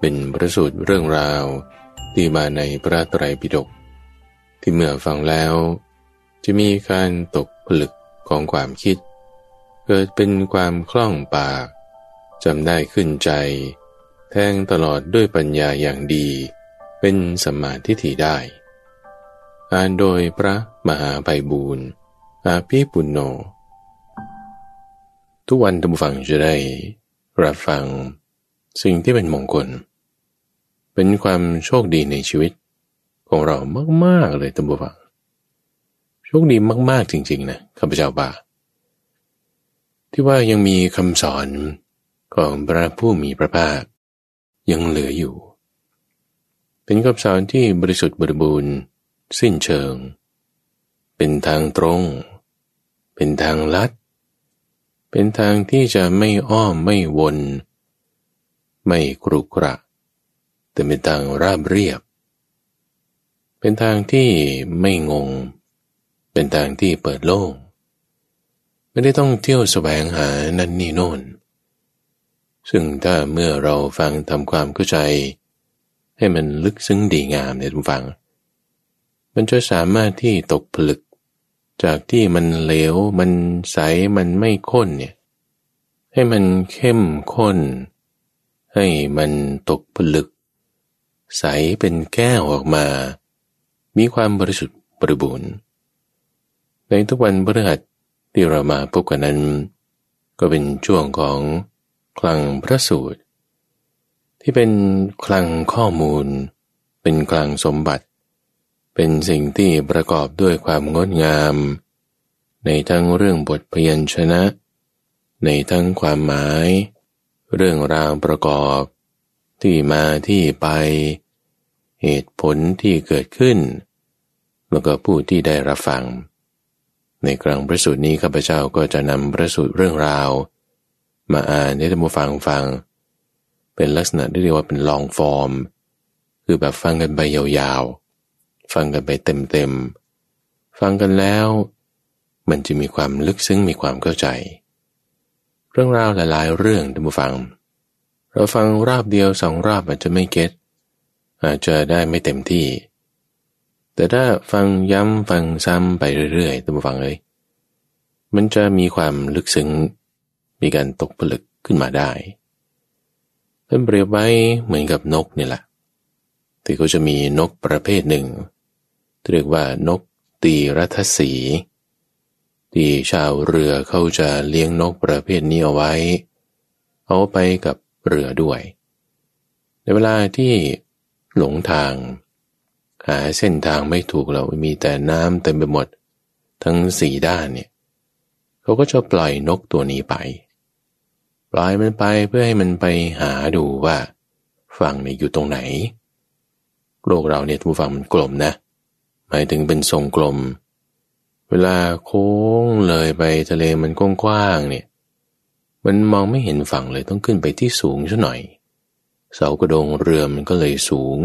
เป็นประสูตรเรื่องราว ที่มาในพระไตรปิฎกที่เมื่อฟังแล้ว จะมีการตกผลึกของความคิด เกิดเป็นความคล่องปากจำได้ขึ้นใจ แทงตลอดด้วยปัญญาอย่างดี เป็นสมาทิฏฐิได้ อ่านโดยพระมหาไพบูรณ์อาภีปุณโญทุกวันท่านผู้ฟังจะได้รับฟังสิ่งที่เป็นมงคล เป็นความโชคดีในชีวิต ของเรามาก ๆ เลยท่านผู้ฟัง โชคดีมาก ๆ จริง ๆ นะข้าพเจ้าบ่า ที่ว่ายังมีคำสอนของพระผู้มีพระภาค ยังเหลืออยู่ เป็นคำสอนที่บริสุทธิ์บริบูรณ์ สิ้นเชิง เป็นทางตรง เป็นทางลัด เป็นทางที่จะไม่อ้อมไม่วน ไม่กรุกระ แต่เป็นทางราบเรียบ เป็นทางที่ไม่งง เป็นทางที่เปิดโล่ง ไม่ได้ต้องเที่ยวแสวงหานั่นนี่โน่น ซึ่งถ้าเมื่อเราฟังทำความเข้าใจ ให้มันลึกซึ้งดีงามในทุกฟัง มันจะสามารถที่ตกผลึก จากที่มันเหลว มันใส มันไม่ข้นเนี่ย ให้มันเข้มข้นให้มันตกผลึก ใสเป็นแก้วออกมา มีความบริสุทธิ์บริบูรณ์ ในทุกวันพฤหัสที่เรามาพบกันนั้น ก็เป็นช่วงของคลังพระสูตร ที่เป็นคลังข้อมูล เป็นคลังสมบัติ เป็นสิ่งที่ประกอบด้วยความงดงาม ในทั้งเรื่องบทพยัญชนะ ในทั้งความหมาย เรื่องราวประกอบที่มาที่ไป เหตุผลที่เกิดขึ้น แล้วก็ผู้ที่ได้รับฟัง ในครั้งประสูตรนี้ข้าพเจ้าก็จะนำประสูตรเรื่องราว มาอ่านให้ท่านผู้ฟังฟัง เป็นลักษณะที่เรียกว่าเป็นลองฟอร์ม คือแบบฟังกันไปยาวๆ ฟังกันไปเต็มๆ ฟังกันแล้ว มันจะมีความลึกซึ้งมีความเข้าใจ เรื่องราวหลายๆ เรื่องท่านผู้ฟังเราฟังรอบเดียวสองรอบอาจจะไม่เก็ต อาจจะได้ไม่เต็มที่ แต่ถ้าฟังย้ำฟังซ้ำไปเรื่อยๆท่านผู้ฟังเลยมันจะมีความลึกซึ้ง มีการตกผลึกขึ้นมาได้ท่านเปรียบไว้เหมือนกับนกนี่แหละที่เขาจะมีนกประเภทหนึ่งเรียกว่านกตีรัทสีที่ชาวเรือเขาจะเลี้ยงนกประเภทนี้เอาไว้ เอาไปกับเรือด้วย ในเวลาที่ หลงทาง หาเส้นทางไม่ถูกเรามีแต่น้ำเต็มไปหมด ทั้งสี่ด้านเนี่ยเขาก็จะปล่อยนกตัวนี้ไป ปล่อยมันไปเพื่อให้มันไปหาดูว่าฝั่งเนี่ยอยู่ตรงไหน โลกเราเนี่ยทุกฝั่งมันกลมนะ หมายถึงเป็นทรงกลม เวลาโค้งเลยไปทะเลมันกว้างๆเนี่ย มันมองไม่เห็นฝั่งเลยต้องขึ้นไปที่สูงซะหน่อย เสากระโดงเรือมันก็เลยสูง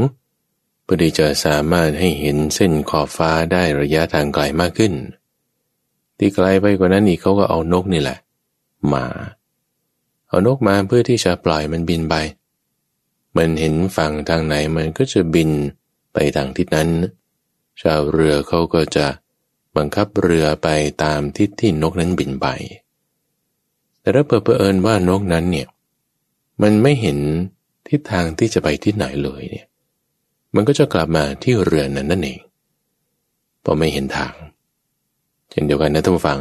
เพื่อที่จะสามารถให้เห็นเส้นขอบฟ้าได้ระยะทางไกลมากขึ้น ที่ไกลไปกว่านั้นอีกเขาก็เอานกนี่แหละ มา เอานกมาเพื่อที่จะปล่อยมันบินไป มันเห็นฝั่งทางไหนมันก็จะบินไปทางทิศนั้น ชาวเรือเขาก็จะบังคับเรือไปตามทิศที่นกนั้นบินไป แต่ถ้าเปิดเผอิญว่านกนั้นเนี่ย มันไม่เห็น ทิศทางที่จะไปที่ไหนเลยเนี่ย มันก็จะกลับมาที่เรือนั้นนั่นเองพราะไม่เห็นทาง เช่นเดียวกันนะท่านฟัง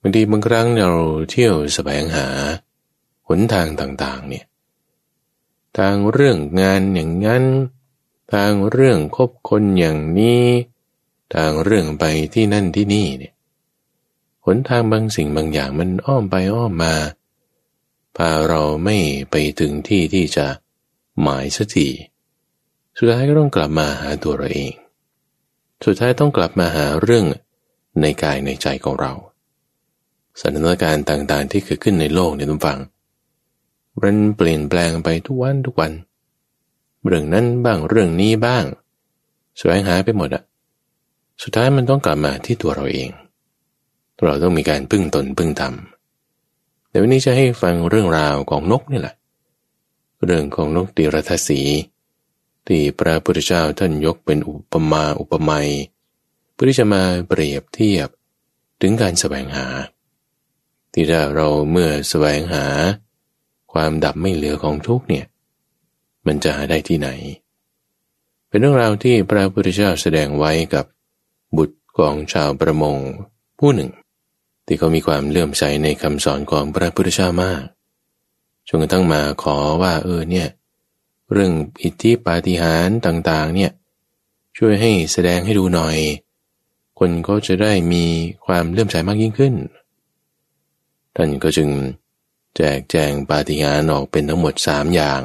บางทีบางครั้งเราเที่ยวแสวงหาหนทางต่างๆ เนี่ย ทางเรื่องงานอย่างนั้น ทางเรื่องคบคนอย่างนี้ ทางเรื่องไปที่นั่นที่นี่เนี่ยหนทางบางสิ่งบางอย่างมันอ้อมไปอ้อมมา พาเราไม่ไปถึงที่ที่จะหมายสักทีสุดท้ายก็ต้องกลับมาหาตัวเราเอง สุดท้ายต้องกลับมาหาเรื่องในกายในใจของเรา สถานการณ์ต่างๆ ที่เกิดขึ้นในโลกในทุกฝังมันเปลี่ยนแปลงไปทุกวันทุกวัน เรื่องนั้นบ้างเรื่องนี้บ้างสวงหาไปหมดอะสุดท้ายมันต้องกลับมาที่ตัวเราเอง เราต้องมีการพึ่งตนพึ่งธรรม เดี๋ยววันนี้จะให้ฟังเรื่องราวของนกนี่แหละ เรื่องของนกตีรทศีที่พระพุทธเจ้าท่านยกเป็นอุปมาอุปไมยเพื่อที่จะมาเปรียบเทียบถึงการแสวงหา ที่ถ้าเราเมื่อแสวงหา ความดับไม่เหลือของทุกเนี่ย มันจะหาได้ที่ไหน เป็นเรื่องราวที่พระพุทธเจ้าแสดงไว้กับบุตรของชาวประมงผู้หนึ่ง ที่เขามีความเลื่อมใสในคำสอนของพระพุทธเจ้ามากจนกระทั่งมาขอว่าเออเนี่ยเรื่องอิทธิปาฏิหาริย์ต่างๆเนี่ยช่วยให้แสดงให้ดูหน่อย คนเขาจะได้มีความเลื่อมใสมากยิ่งขึ้น ท่านก็จึงแจกแจงปาฏิหาริย์ออกเป็นทั้งหมดสามอย่าง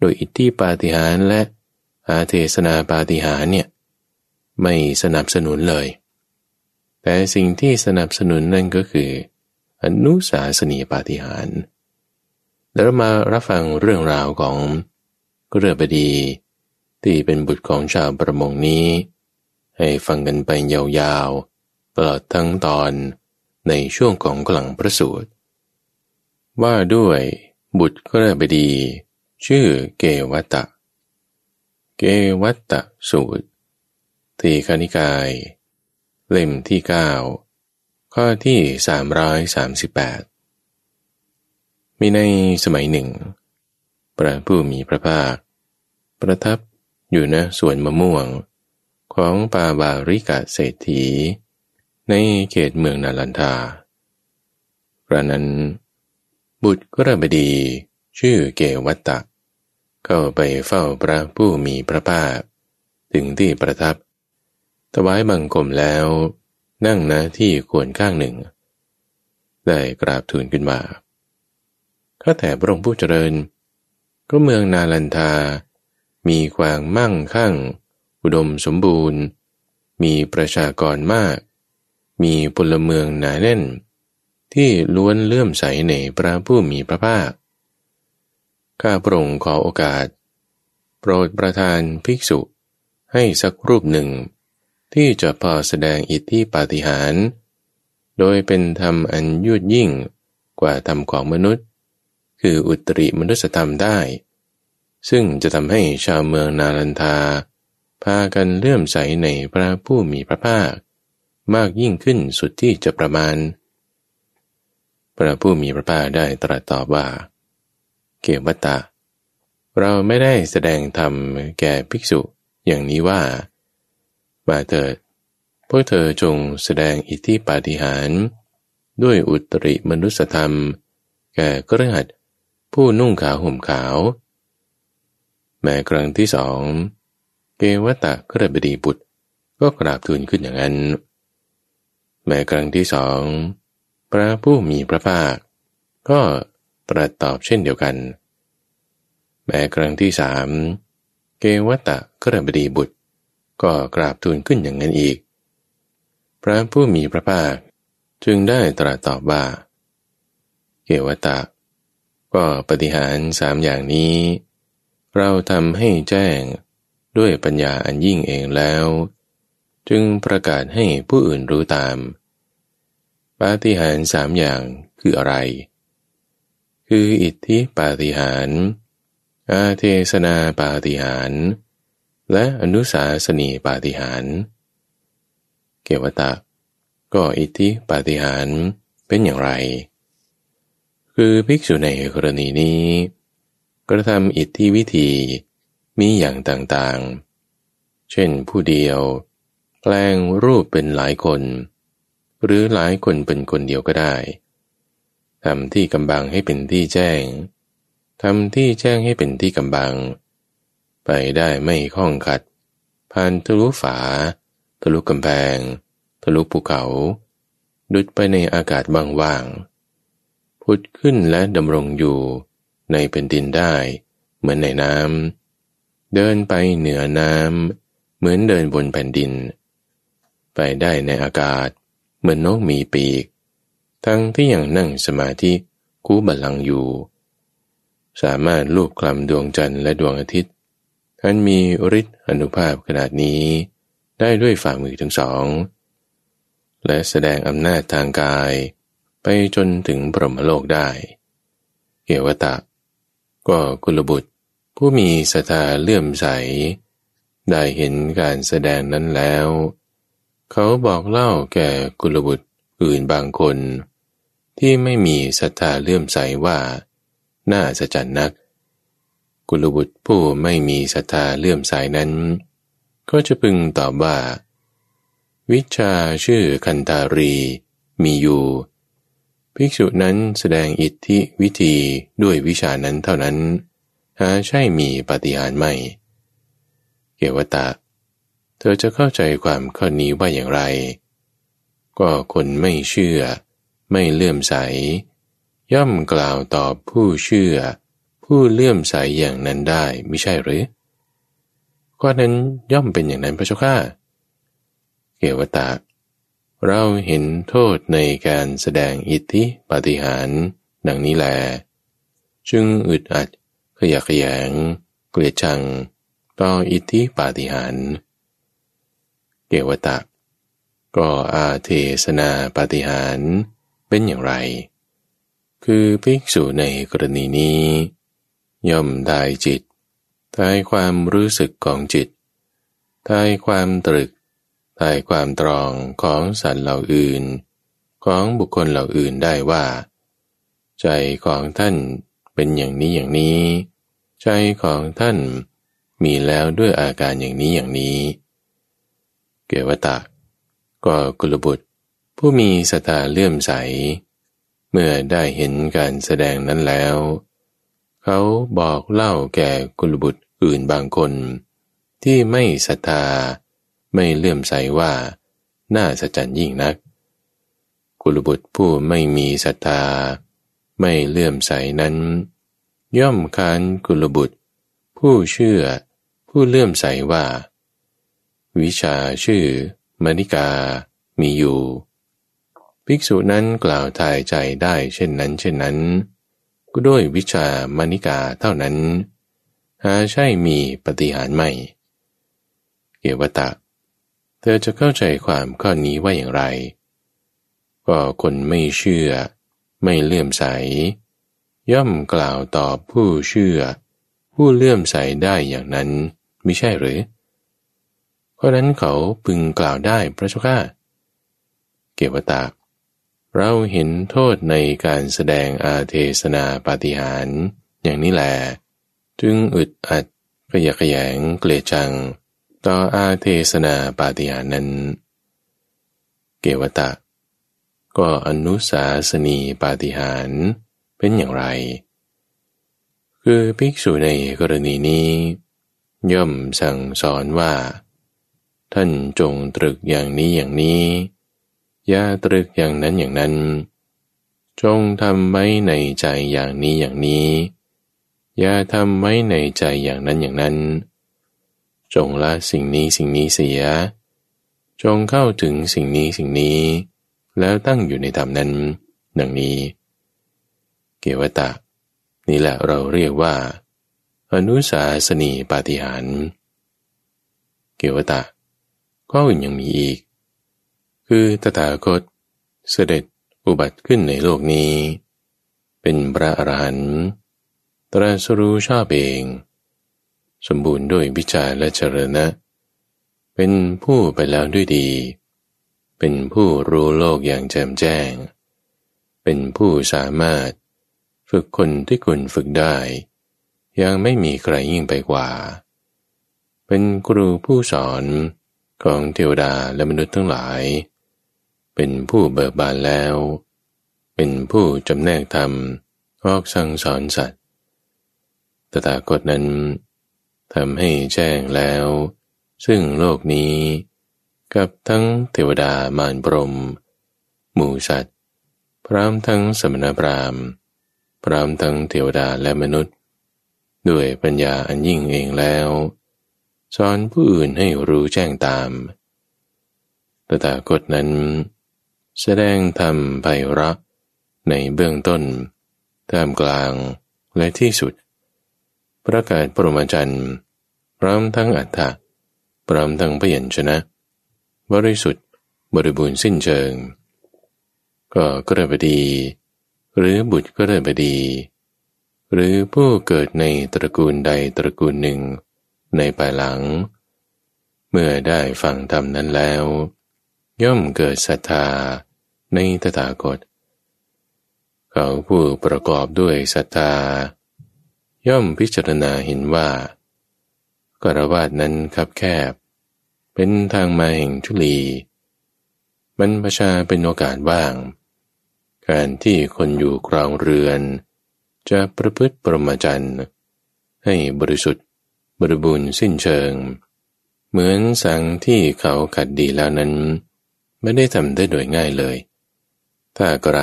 โดยอิทธิปาฏิหาริย์และอาเทศนาปาฏิหาริย์เนี่ยไม่สนับสนุนเลย แต่สิ่งที่สนับสนุนนั่นก็คือ อนุสาสนีปาฏิหาริย์แล้วมารับฟังเรื่องราวของเรือบดี ที่เป็นบุตรของชาวประมงนี้ ให้ฟังกันไปยาวๆตลอดทั้งตอนในช่วงของกลังพระสูตร ว่าด้วยบุตรกเรือบดี ชื่อเกวัตตะเกวัตตะสูตร ทีคณิกาย เล่มที่เก้าข้อที่สามร้อยสามสิบแปดมีในสมัยหนึ่ง พระผู้มีพระภาค ประทับอยู่ณสวนมะม่วง ของปาบาริกะเศรษฐี ในเขตเมืองนาลันทาพระนั้น บุตรกระบดี ชื่อเกวัตตะ เข้าไปเฝ้าพระผู้มีพระภาค ถึงที่ประทับ ถวายบังคมแล้ว นั่งณที่ควรข้างหนึ่ง ได้กราบทูลขึ้นมาข้าแต่พระองค์ผู้เจริญ ก็เมืองนาลันทา มีความมั่งคั่ง อุดมสมบูรณ์ มีประชากรมาก มีพลเมืองหนาแน่น ที่ล้วนเลื่อมใสในพระผู้มีพระภาคข้าพระองค์ขอโอกาส โปรดประทานภิกษุให้สักรูปหนึ่ง ที่จะพอแสดงอิทธิปาฏิหาริย์โดยเป็นธรรมอันยุดยิ่งกว่าธรรมของมนุษย์ คืออุตริมนุสธรรมได้ ซึ่งจะทำให้ชาวเมืองนาลันทา พากันเลื่อมใสในพระผู้มีพระภาค มากยิ่งขึ้นสุดที่จะประมาณ พระผู้มีพระภาคได้ตรัสตอบว่า เกวัตตะเราไม่ได้แสดงธรรมแก่ภิกษุอย่างนี้ว่า มาเถิด พวกเธอจงแสดงอิทธิปาฏิหาริย์ด้วยอุตริมนุสธรรม แก่กระหัดผู้นุ่งขาวห่มขาว แม้ครั้งที่สอง เกวัตตะกระบดีบุตรก็กราบทูลขึ้นอย่างนั้น แม้ครั้งที่สอง พระผู้มีพระภาค ก็ตรัสตอบเช่นเดียวกัน แม้ครั้งที่สาม เกวัตตะกระบดีบุตร ก็กราบทูลขึ้นอย่างนั้นอีก พระผู้มีพระภาคจึงได้ตรัสตอบว่า เกวตตะ ก็ปฏิหารสามอย่างนี้ เราทำให้แจ้งด้วยปัญญาอันยิ่งเองแล้ว จึงประกาศให้ผู้อื่นรู้ตาม ปาฏิหาริย์สามอย่างคืออะไร คืออิทธิปาฏิหาริย์อาเทศนาปาฏิหาริย์ และอนุสาสนีปาฏิหารเกวตะ ก็อิทธิปาฏิหารเป็นอย่างไร คือภิกษุในกรณีนี้ กระทำอิทธิวิธีมีอย่างต่างๆ เช่นผู้เดียว แปลงรูปเป็นหลายคน หรือหลายคนเป็นคนเดียวก็ได้ทำที่กำบังให้เป็นที่แจ้งทำที่แจ้งให้เป็นที่กำบัง ไปได้ไม่ข้องขัด ผ่านทะลุฝา ทะลุกำแพง ทะลุภูเขา ดุดไปในอากาศว่างผุดขึ้นและดำรงอยู่ในเป็นดินได้ เหมือนในน้ำเดินไปเหนือน้ำเหมือนเดินบนแผ่นดิน ไปได้ในอากาศ เหมือนนกมีปีก ทั้งที่ยังนั่งสมาธิคูบัลลังอยู่ สามารถลูบคลำดวงจันทร์และดวงอาทิตย์ อันมีฤทธิ์อนุภาพขนาดนี้ ได้ด้วยฝ่ามือทั้งสอง และแสดงอำนาจทางกาย ไปจนถึงพรหมโลกได้เกวตะ ก็กุลบุตร ผู้มีศรัทธาเลื่อมใส ได้เห็นการแสดงนั้นแล้ว เขาบอกเล่าแก่กุลบุตรอื่นบางคน ที่ไม่มีศรัทธาเลื่อมใสว่า น่าสะจันนัก กุลบุตรผู้ไม่มีศรัทธาเลื่อมใสนั้น ก็จะพึงตอบว่า วิชาชื่อคันตารีมีอยู่ ภิกษุนั้นแสดงอิทธิวิธีด้วยวิชานั้นเท่านั้น หาใช่มีปฏิหารไม่ เกวตาเธอจะเข้าใจความข้อนี้ว่าอย่างไร ก็คนไม่เชื่อ ไม่เลื่อมใส ย่อมกล่าวตอบผู้เชื่อ ผู้เลื่อมใสอย่างนั้นได้ไม่ใช่หรือก็นั้นย่อมเป็นอย่างนั้นพระเจ้าข้าเกวตาเราเห็นโทษในการแสดงอิทธิปาฏิหาริย์ดังนี้แล จึงอึดอัดขยะขยง เกลียดชังต่ออิทธิปาฏิหาริย์เกวตะก็อาเทศนาปาฏิหาริย์เป็นอย่างไร คือภิกษุในกรณีนี้ ย่อมได้จิตทายความรู้สึกของจิตทายความตรึกทายความตรองของสัตว์เหล่าอื่น ของบุคคลเหล่าอื่นได้ว่า ใจของท่านเป็นอย่างนี้อย่างนี้ ใจของท่านมีแล้วด้วยอาการอย่างนี้อย่างนี้ เกวตะก็กุลบุตร ผู้มีสตาเลื่อมใส เมื่อได้เห็นการแสดงนั้นแล้ว เขาบอกเล่าแก่กุลบุตรอื่นบางคน ที่ไม่ศรัทธา ไม่เลื่อมใสว่า น่าสะจันยิ่งนัก กุลบุตรผู้ไม่มีศรัทธา ไม่เลื่อมใสนั้น ย่อมคานกุลบุตร ผู้เชื่อผู้เลื่อมใสว่า วิชาชื่อมณิกามีอยู่ ภิกษุนั้นกล่าวทายใจได้เช่นนั้นเช่นนั้น ก็ด้วยวิชามณิกาเท่านั้น หาใช่มีปฏิหารไม่ เกวตะ เธอจะเข้าใจความข้อนี้ว่าอย่างไร ก็คนไม่เชื่อ ไม่เลื่อมใส ย่อมกล่าวตอบผู้เชื่อ ผู้เลื่อมใสได้อย่างนั้นไม่ใช่หรือ เพราะนั้นเขาพึงกล่าวได้พระเจ้าข้าเกวตา เราเห็นโทษในการแสดงอาเทศนาปาฏิหารอย่างนี้แหละจึงอึดอัดขยะขยงเกลียจัง ต่ออาเทศนาปาฏิหารนั้น เกวตะ ก็อนุสาสนีปาฏิหารเป็นอย่างไร คือภิกษุในกรณีนี้ ย่อมสั่งสอนว่า ท่านจงตรึกอย่างนี้อย่างนี้ อย่าตรึกอย่างนั้นอย่างนั้น จงทำไว้ในใจอย่างนี้อย่างนี้ อย่าทำไว้ในใจอย่างนั้นอย่างนั้น จงละสิ่งนี้สิ่งนี้เสีย จงเข้าถึงสิ่งนี้สิ่งนี้ แล้วตั้งอยู่ในธรรมนั้น ดังนี้ เกวตะ นี่แหละเราเรียกว่า อนุสาสนีปาฏิหารเกวตะข้ออื่นยังมีอีก คือตถาคต เสด็จอุบัติขึ้นในโลกนี้ เป็นพระอรหันต์ตรัสรู้ชอบเอง สมบูรณ์ด้วยวิชาและเจริญนะเป็นผู้ไปแล้วด้วยดี เป็นผู้รู้โลกอย่างแจ่มแจ้ง เป็นผู้สามารถฝึกคนที่คุณฝึกได้ ยังไม่มีใครยิ่งไปกว่า เป็นครูผู้สอนของเทวดาและมนุษย์ทั้งหลาย เป็นผู้เบิกบานแล้ว เป็นผู้จำแนกธรรมออกสั่งสอนสัตว์ตถาคตนั้นทำให้แจ้งแล้ว ซึ่งโลกนี้ กับทั้งเทวดามารบรม หมู่สัตว์ พร้อมทั้งสมณพราหมณ์ พร้อมทั้งเทวดาและมนุษย์ ด้วยปัญญาอันยิ่งเองแล้วสอนผู้อื่นให้รู้แจ้งตามตถาคตนั้น แสดงธรรมไพเราะในเบื้องต้น ท่ามกลางและที่สุด ประกาศปรมาจันทร์พร้อมทั้งอัฏฐะพร้อมทั้งพยัญชนะ บริสุทธิ์บริบูรณ์สิ้นเชิง ก็กระบดี หรือบุตรกระบดี หรือผู้เกิดในตระกูลใดตระกูลหนึ่งในภายหลัง เมื่อได้ฟังธรรมนั้นแล้ว ย่อมเกิดศรัทธาในตถาคต เขาผู้ประกอบด้วยศรัทธา ย่อมพิจารณาเห็นว่ากรวาดนั้นคับแคบ เป็นทางมาแห่งทุลี มันประชาเป็นโอกาสว่าง การที่คนอยู่ครองเรือน จะประพฤติประมาจันให้บริสุทธิ์บริบูรณ์สิ้นเชิง เหมือนสังที่เขาขัดดีแล้วนั้น ไม่ได้ทำได้โดยง่ายเลย ถ้าไกร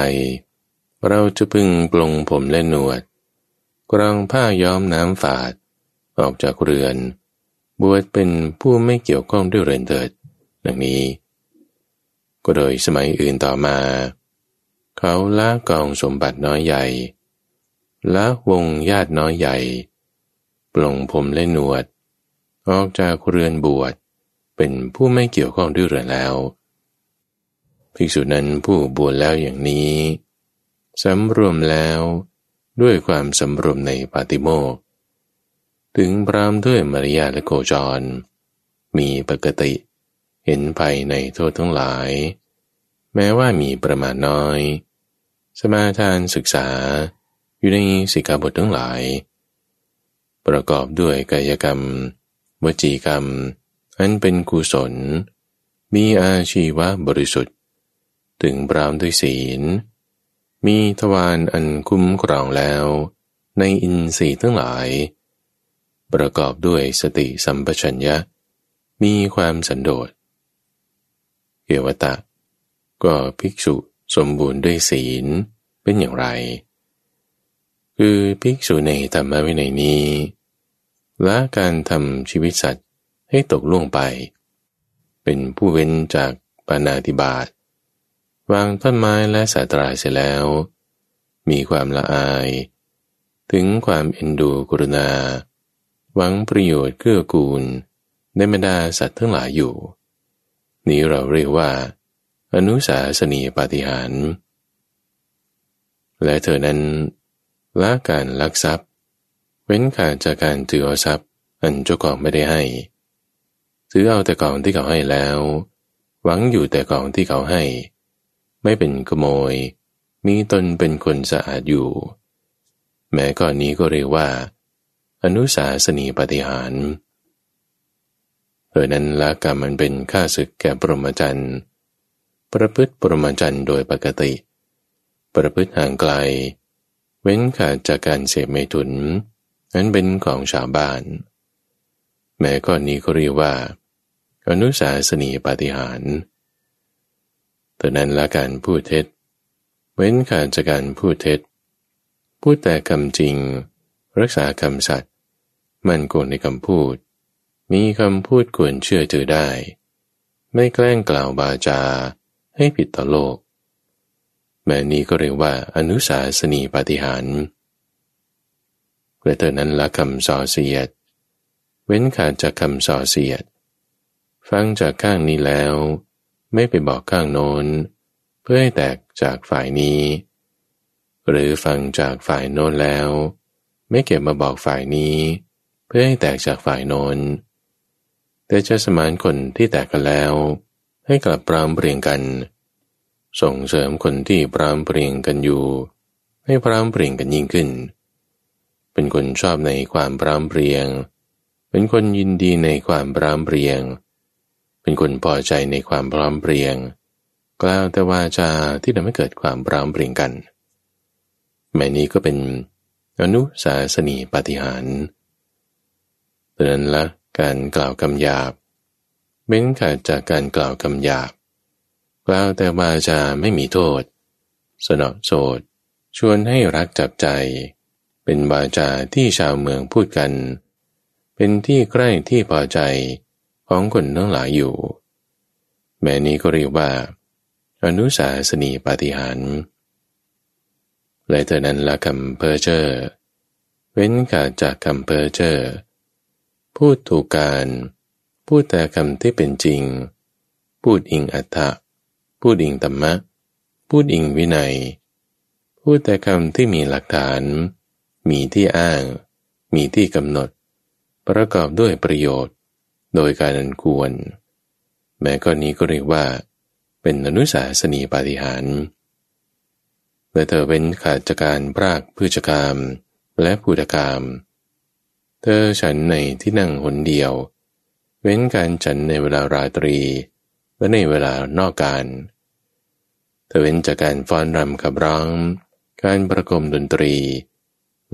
เราจะพึงปลงผมและหนวด กรองผ้าย้อมน้ำฝาด ออกจากเรือน บวชเป็นผู้ไม่เกี่ยวข้องด้วยเรือนเถิด ดังนี้ ก็โดยสมัยอื่นต่อมา เขาละกองสมบัติน้อยใหญ่ละวงญาติน้อยใหญ่ ปลงผมและหนวด ออกจากเรือนบวช เป็นผู้ไม่เกี่ยวข้องด้วยเรือนแล้ว ภิกษุนั้นผู้บวชแล้วอย่างนี้สำรวมแล้วด้วยความสำรวมในปาติโมกถึงพรามด้วยมารยาและโกจร มีปกติ เห็นภัยในโทษทั้งหลาย แม้ว่ามีประมาณน้อย สมาทานศึกษาอยู่ในสิกขาบททั้งหลาย ประกอบด้วยกายกรรม วจีกรรม อันเป็นกุศล มีอาชีวะบริสุทธิ์ ถึงพรามด้วยศีล มีทวารอันคุ้มครองแล้ว ในอินทรีย์ทั้งหลาย ประกอบด้วยสติสัมปชัญญะ มีความสันโดษเกวตะ ก็ภิกษุสมบูรณ์ด้วยศีลเป็นอย่างไร คือภิกษุในธรรมวินัยนี้ละการทำชีวิตสัตว์ให้ตกล่วงไป เป็นผู้เว้นจากปานาติบาต วางต้นไม้และสาตรายเสร็จแล้ว มีความละอาย ถึงความเอ็นดูกรุณา หวังประโยชน์เกื้อกูลในบรรดาสัตว์ทั้งหลายอยู่ นี้เราเรียกว่า อนุสาสนีปาฏิหารและเธอนั้นละการลักทรัพย์ เว้นขาดจากการถือเอาทรัพย์ อันเจ้าของไม่ได้ให้ ถือเอาแต่ของที่เขาให้แล้ว หวังอยู่แต่ของที่เขาให้ ไม่เป็นขโมย มีตนเป็นคนสะอาดอยู่ แม้ก่อนนี้ก็เรียกว่า อนุสาสนีปฏิหารเออนั้นละกรรมมันเป็นค่าศึกแก่ปรมจันทร์ประพฤติปรมจันทร์โดยปกติ ประพฤติห่างไกล เว้นขาดจากการเสพเมถุน นั้นเป็นของชาวบ้าน แม้ก่อนนี้ก็เรียกว่า อนุสาสนีปฏิหาร แต่นั้นละการพูดเท็จ เว้นขาดจากการพูดเท็จ พูดแต่คำจริง รักษาคำสัตย์มันโกงในคำพูด มีคำพูดควรเชื่อถือได้ ไม่แกล้งกล่าวบาจาให้ผิดต่อโลก แม้นี้ก็เรียกว่าอนุสาสนีปฏิหารและเธอนั้นละคำส่อเสียด เว้นขาดจากคำส่อเสียด ฟังจากข้างนี้แล้ว ไม่ไปบอกข้างโน้น เพื่อให้แตกจากฝ่ายนี้ หรือฟังจากฝ่ายโน้นแล้ว ไม่เก็บมาบอกฝ่ายนี้ เพื่อให้แตกจากฝ่ายโน้น แต่จะสมานคนที่แตกกันแล้ว ให้กลับปรามเปรียงกัน ส่งเสริมคนที่ปรามเปรียงกันอยู่ ให้ปรามเปรียงกันยิ่งขึ้น เป็นคนชอบในความปรามเปรียง เป็นคนยินดีในความปรามเปรียง เป็นคนพอใจในความพร้อมเพรียง กล่าวแต่ว่าจาที่ทำให้เกิดความพร้อมเพรียงกันแม่นี้ก็เป็นอนุสาสนีปฏิหารเตือนละการกล่าวคำหยาบเบ้นขาดจากการกล่าวคำหยาบ กล่าวแต่วาจาไม่มีโทษ สนอโสดชวนให้รักจับใจ เป็นวาจาที่ชาวเมืองพูดกัน เป็นที่ใกล้ที่พอใจ ของคนทั้งหลายอยู่ แม้นี้ก็เรียกว่า อนุสาสนีปาฏิหาริย์และเธอนั้นละคำเพ้อเจ้อ เว้นขาดจากคำเพ้อเจ้อ พูดถูกกาล พูดแต่คำที่เป็นจริง พูดอิงอัตถะพูดอิงธรรมะ พูดอิงวินัย พูดแต่คำที่มีหลักฐาน มีที่อ้าง มีที่กำหนด ประกอบด้วยประโยชน์ โดยการอันควร แม้กรณีก็เรียกว่า เป็นอนุสาสนีปาฏิหารเมื่อเธอเป็นขาดจากการปรากพืชกรรมและพูดกรรม เธอฉันในที่นั่งหนเดียว เว้นการฉันในเวลาราตรี และในเวลานอกการ เธอเว้นจากการฟ้อนรำขับร้อง การประกมดนตรี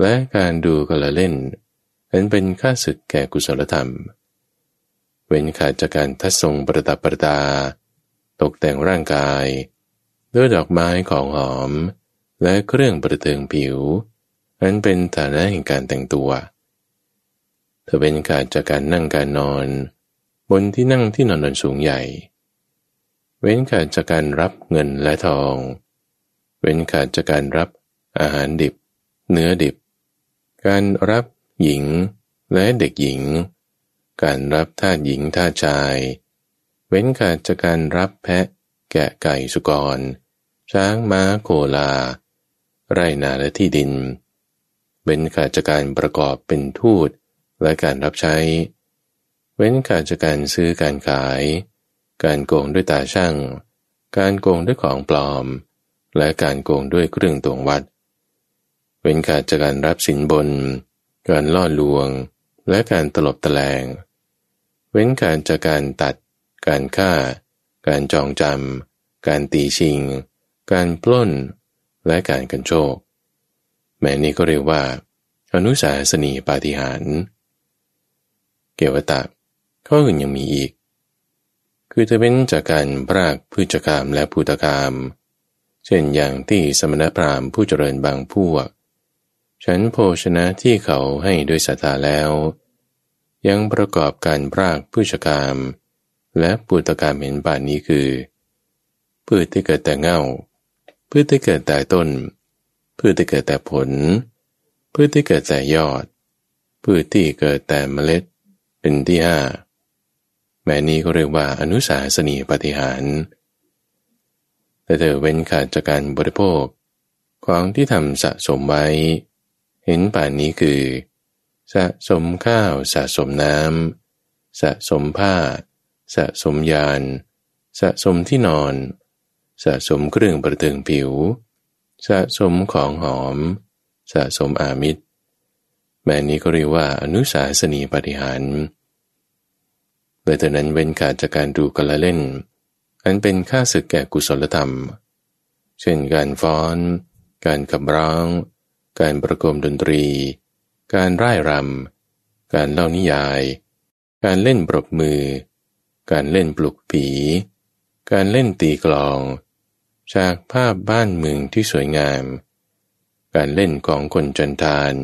และการดูกละเล่นอันเป็นค่าศึกแก่กุศลธรรมเเว้นขาดจากการทัศทรงประดับประดา ตกแต่งร่างกาย ด้วยดอกไม้ของหอม และเครื่องประเทืองผิว อันเป็นฐานะแห่งการแต่งตัว เธอเป็นการจากการนั่งการนอน บนที่นั่งที่นอนนอนสูงใหญ่ เว้นขาดจากการรับเงินและทอง เว้นขาดจากการรับอาหารดิบ เนื้อดิบ การรับหญิงและเด็กหญิง การรับทาหญิงทาชาย เว้นขาดจากการรับแพะ แกะไก่สุกร ช้างม้าโคลา ไรนาและที่ดิน เว้นขาดจากการประกอบเป็นทูตและการรับใช้ เว้นขาดจากการซื้อการขาย การโกงด้วยตาช่าง การโกงด้วยของปลอม และการโกงด้วยเครื่องตวงวัด เว้นขาดจากการรับสินบน การล่อลวง และการตลบตะแลง เว้นขาดจากการตัด การฆ่า การจองจำ การตีชิง การปล้น และการกันโชค แม้นี้ก็เรียกว่า อนุสาสนีปาฏิหารเกวตะข้ออื่นยังมีอีก คือจะเป็นจากการพรากพืชกรรมและภูตกรรม เช่นอย่างที่สมณพราหมณ์ผู้เจริญบางพวก ฉันโภชนะที่เขาให้ด้วยศรัทธาแล้ว ยังประกอบการพรากพืชกรรมและปูตกรรมเห็นป่านนี้คือ พืชที่เกิดแต่เงาพืชที่เกิดแต่ต้น พืชที่เกิดแต่ผล พืชที่เกิดแต่ยอด พืชที่เกิดแต่เมล็ดเป็นที่ห้าแม้นี้ก็เรียกว่าอนุสาสนีปฏิหาร แต่เธอเว้นขาดจากการบริโภค ของที่ทำสะสมไว้ เห็นป่านนี้คือ สะสมข้าวสะสมน้ำสะสมผ้า สะสมยาน สะสมที่นอน สะสมเครื่องประเทืองผิว สะสมของหอม สะสมอามิตร แม้นี้ก็เรียกว่าอนุสาสนีปฏิหารแต่แต่นั้นเว้นขาดจากการดูกละเล่น อันเป็นค่าศึกแก่กุศลธรรม เช่นการฟ้อน การขับร้อง การประกมดนตรี การร่ายรำ การเล่านิยาย การเล่นปรบมือ การเล่นปลุกผี การเล่นตีกลองจากภาพบ้านเมืองที่สวยงาม การเล่นของคนจันทาน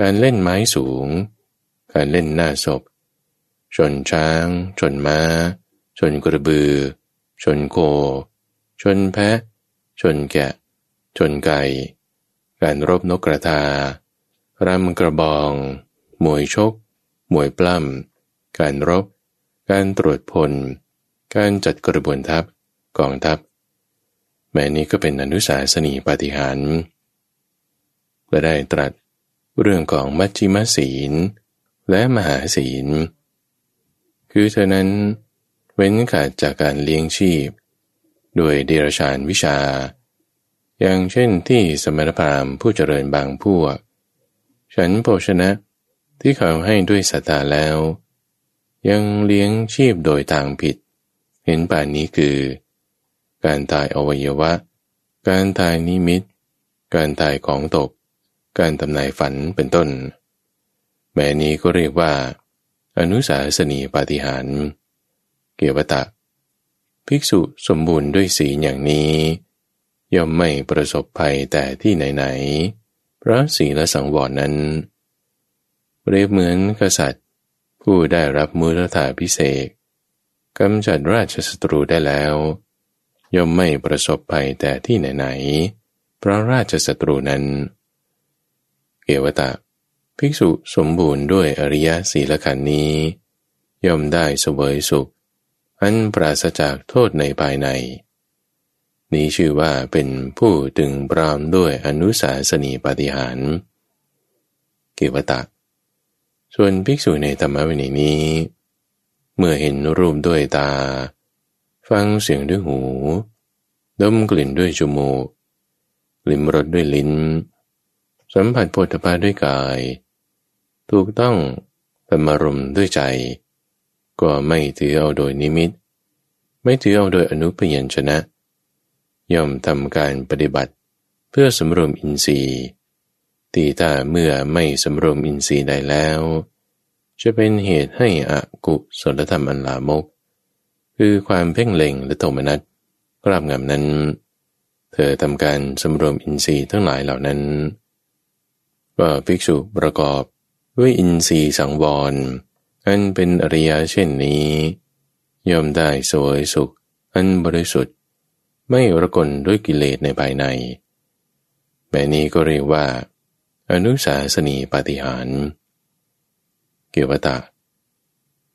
การเล่นไม้สูง การเล่นหน้าศพ ชนช้าง ชนมา้า ชนกระบือ ชนโค ชนแพะ ชนแกะ ชนไก่ การรบนกกระทา รำกระบอง มวยชก มวยปล้ำ การรบ การตรวจพล การจัดกระบวนทัพ กองทัพ แม้นี้ก็เป็นอนุสาสนีปฏิหารและได้ตรัสเรื่องของมัชชิมศีล และมหาศีล คือเธอนั้นเว้นขาดจากการเลี้ยงชีพ โดยเดรชานวิชา อย่างเช่นที่สมณพราหมณ์ผู้เจริญบางพวก ฉันโภชนะที่เขาให้ด้วยสตาแล้ว ยังเลี้ยงชีพโดยทางผิด เห็นป่านนี้คือ การตายอวัยวะ การตายนิมิต การตายของตก การทำนายฝันเป็นต้น แม้นี้ก็เรียกว่า อนุสาสนีปาฏิหารเกียวตะ ภิกษุสมบูรณ์ด้วยสีอย่างนี้ ย่อมไม่ประสบภัยแต่ที่ไหนเพระศีลสังวรนั้น เปรียบเหมือนกษัตริย์ ผู้ได้รับมุรธาพิเศษกำจัดราชศัตรูได้แล้ว ย่อมไม่ประสบภัยแต่ที่ไหนๆเพราะราชศัตรูนั้น เกวตะ ภิกษุสมบูรณ์ด้วยอริยศีลขันนี้ ย่อมได้เสวยสุข อันปราศจากโทษในภายใน นี้ชื่อว่าเป็นผู้ตึงปรามด้วยอนุสาสนีปฏิหารเกวตะ ส่วนภิกษุในธรรมวินัยนี้ เมื่อเห็นรูปด้วยตา ฟังเสียงด้วยหู ดมกลิ่นด้วยจมูก ลิ้มรสด้วยลิ้น สัมผัสโผฏฐาด้วยกาย ถูกต้องเป็นมรมด้วยใจ ก็ไม่ถือเอาโดยนิมิต ไม่ถือเอาโดยอนุพยัญชนะ ย่อมทำการปฏิบัติ เพื่อสำรวมอินทรีย์ ตีตาเมื่อไม่สำรวมอินทรีย์ได้แล้ว จะเป็นเหตุให้อกุศลธรรมอันลามก คือความเพ่งเล็งและโทมนัสกราบงำนั้น เธอทำการสำรวมอินทรีย์ทั้งหลายเหล่านั้นก็ภิกษุประกอบด้วยอินทรีย์สังวรอันเป็นอริยเช่นนี้ ย่อมได้สวยสุข อันบริสุทธิ์ ไม่ระกลด้วยกิเลสในภายใน แม้นี้ก็เรียกว่า อนุสาสนีปาฏิหารเกี่ยวตา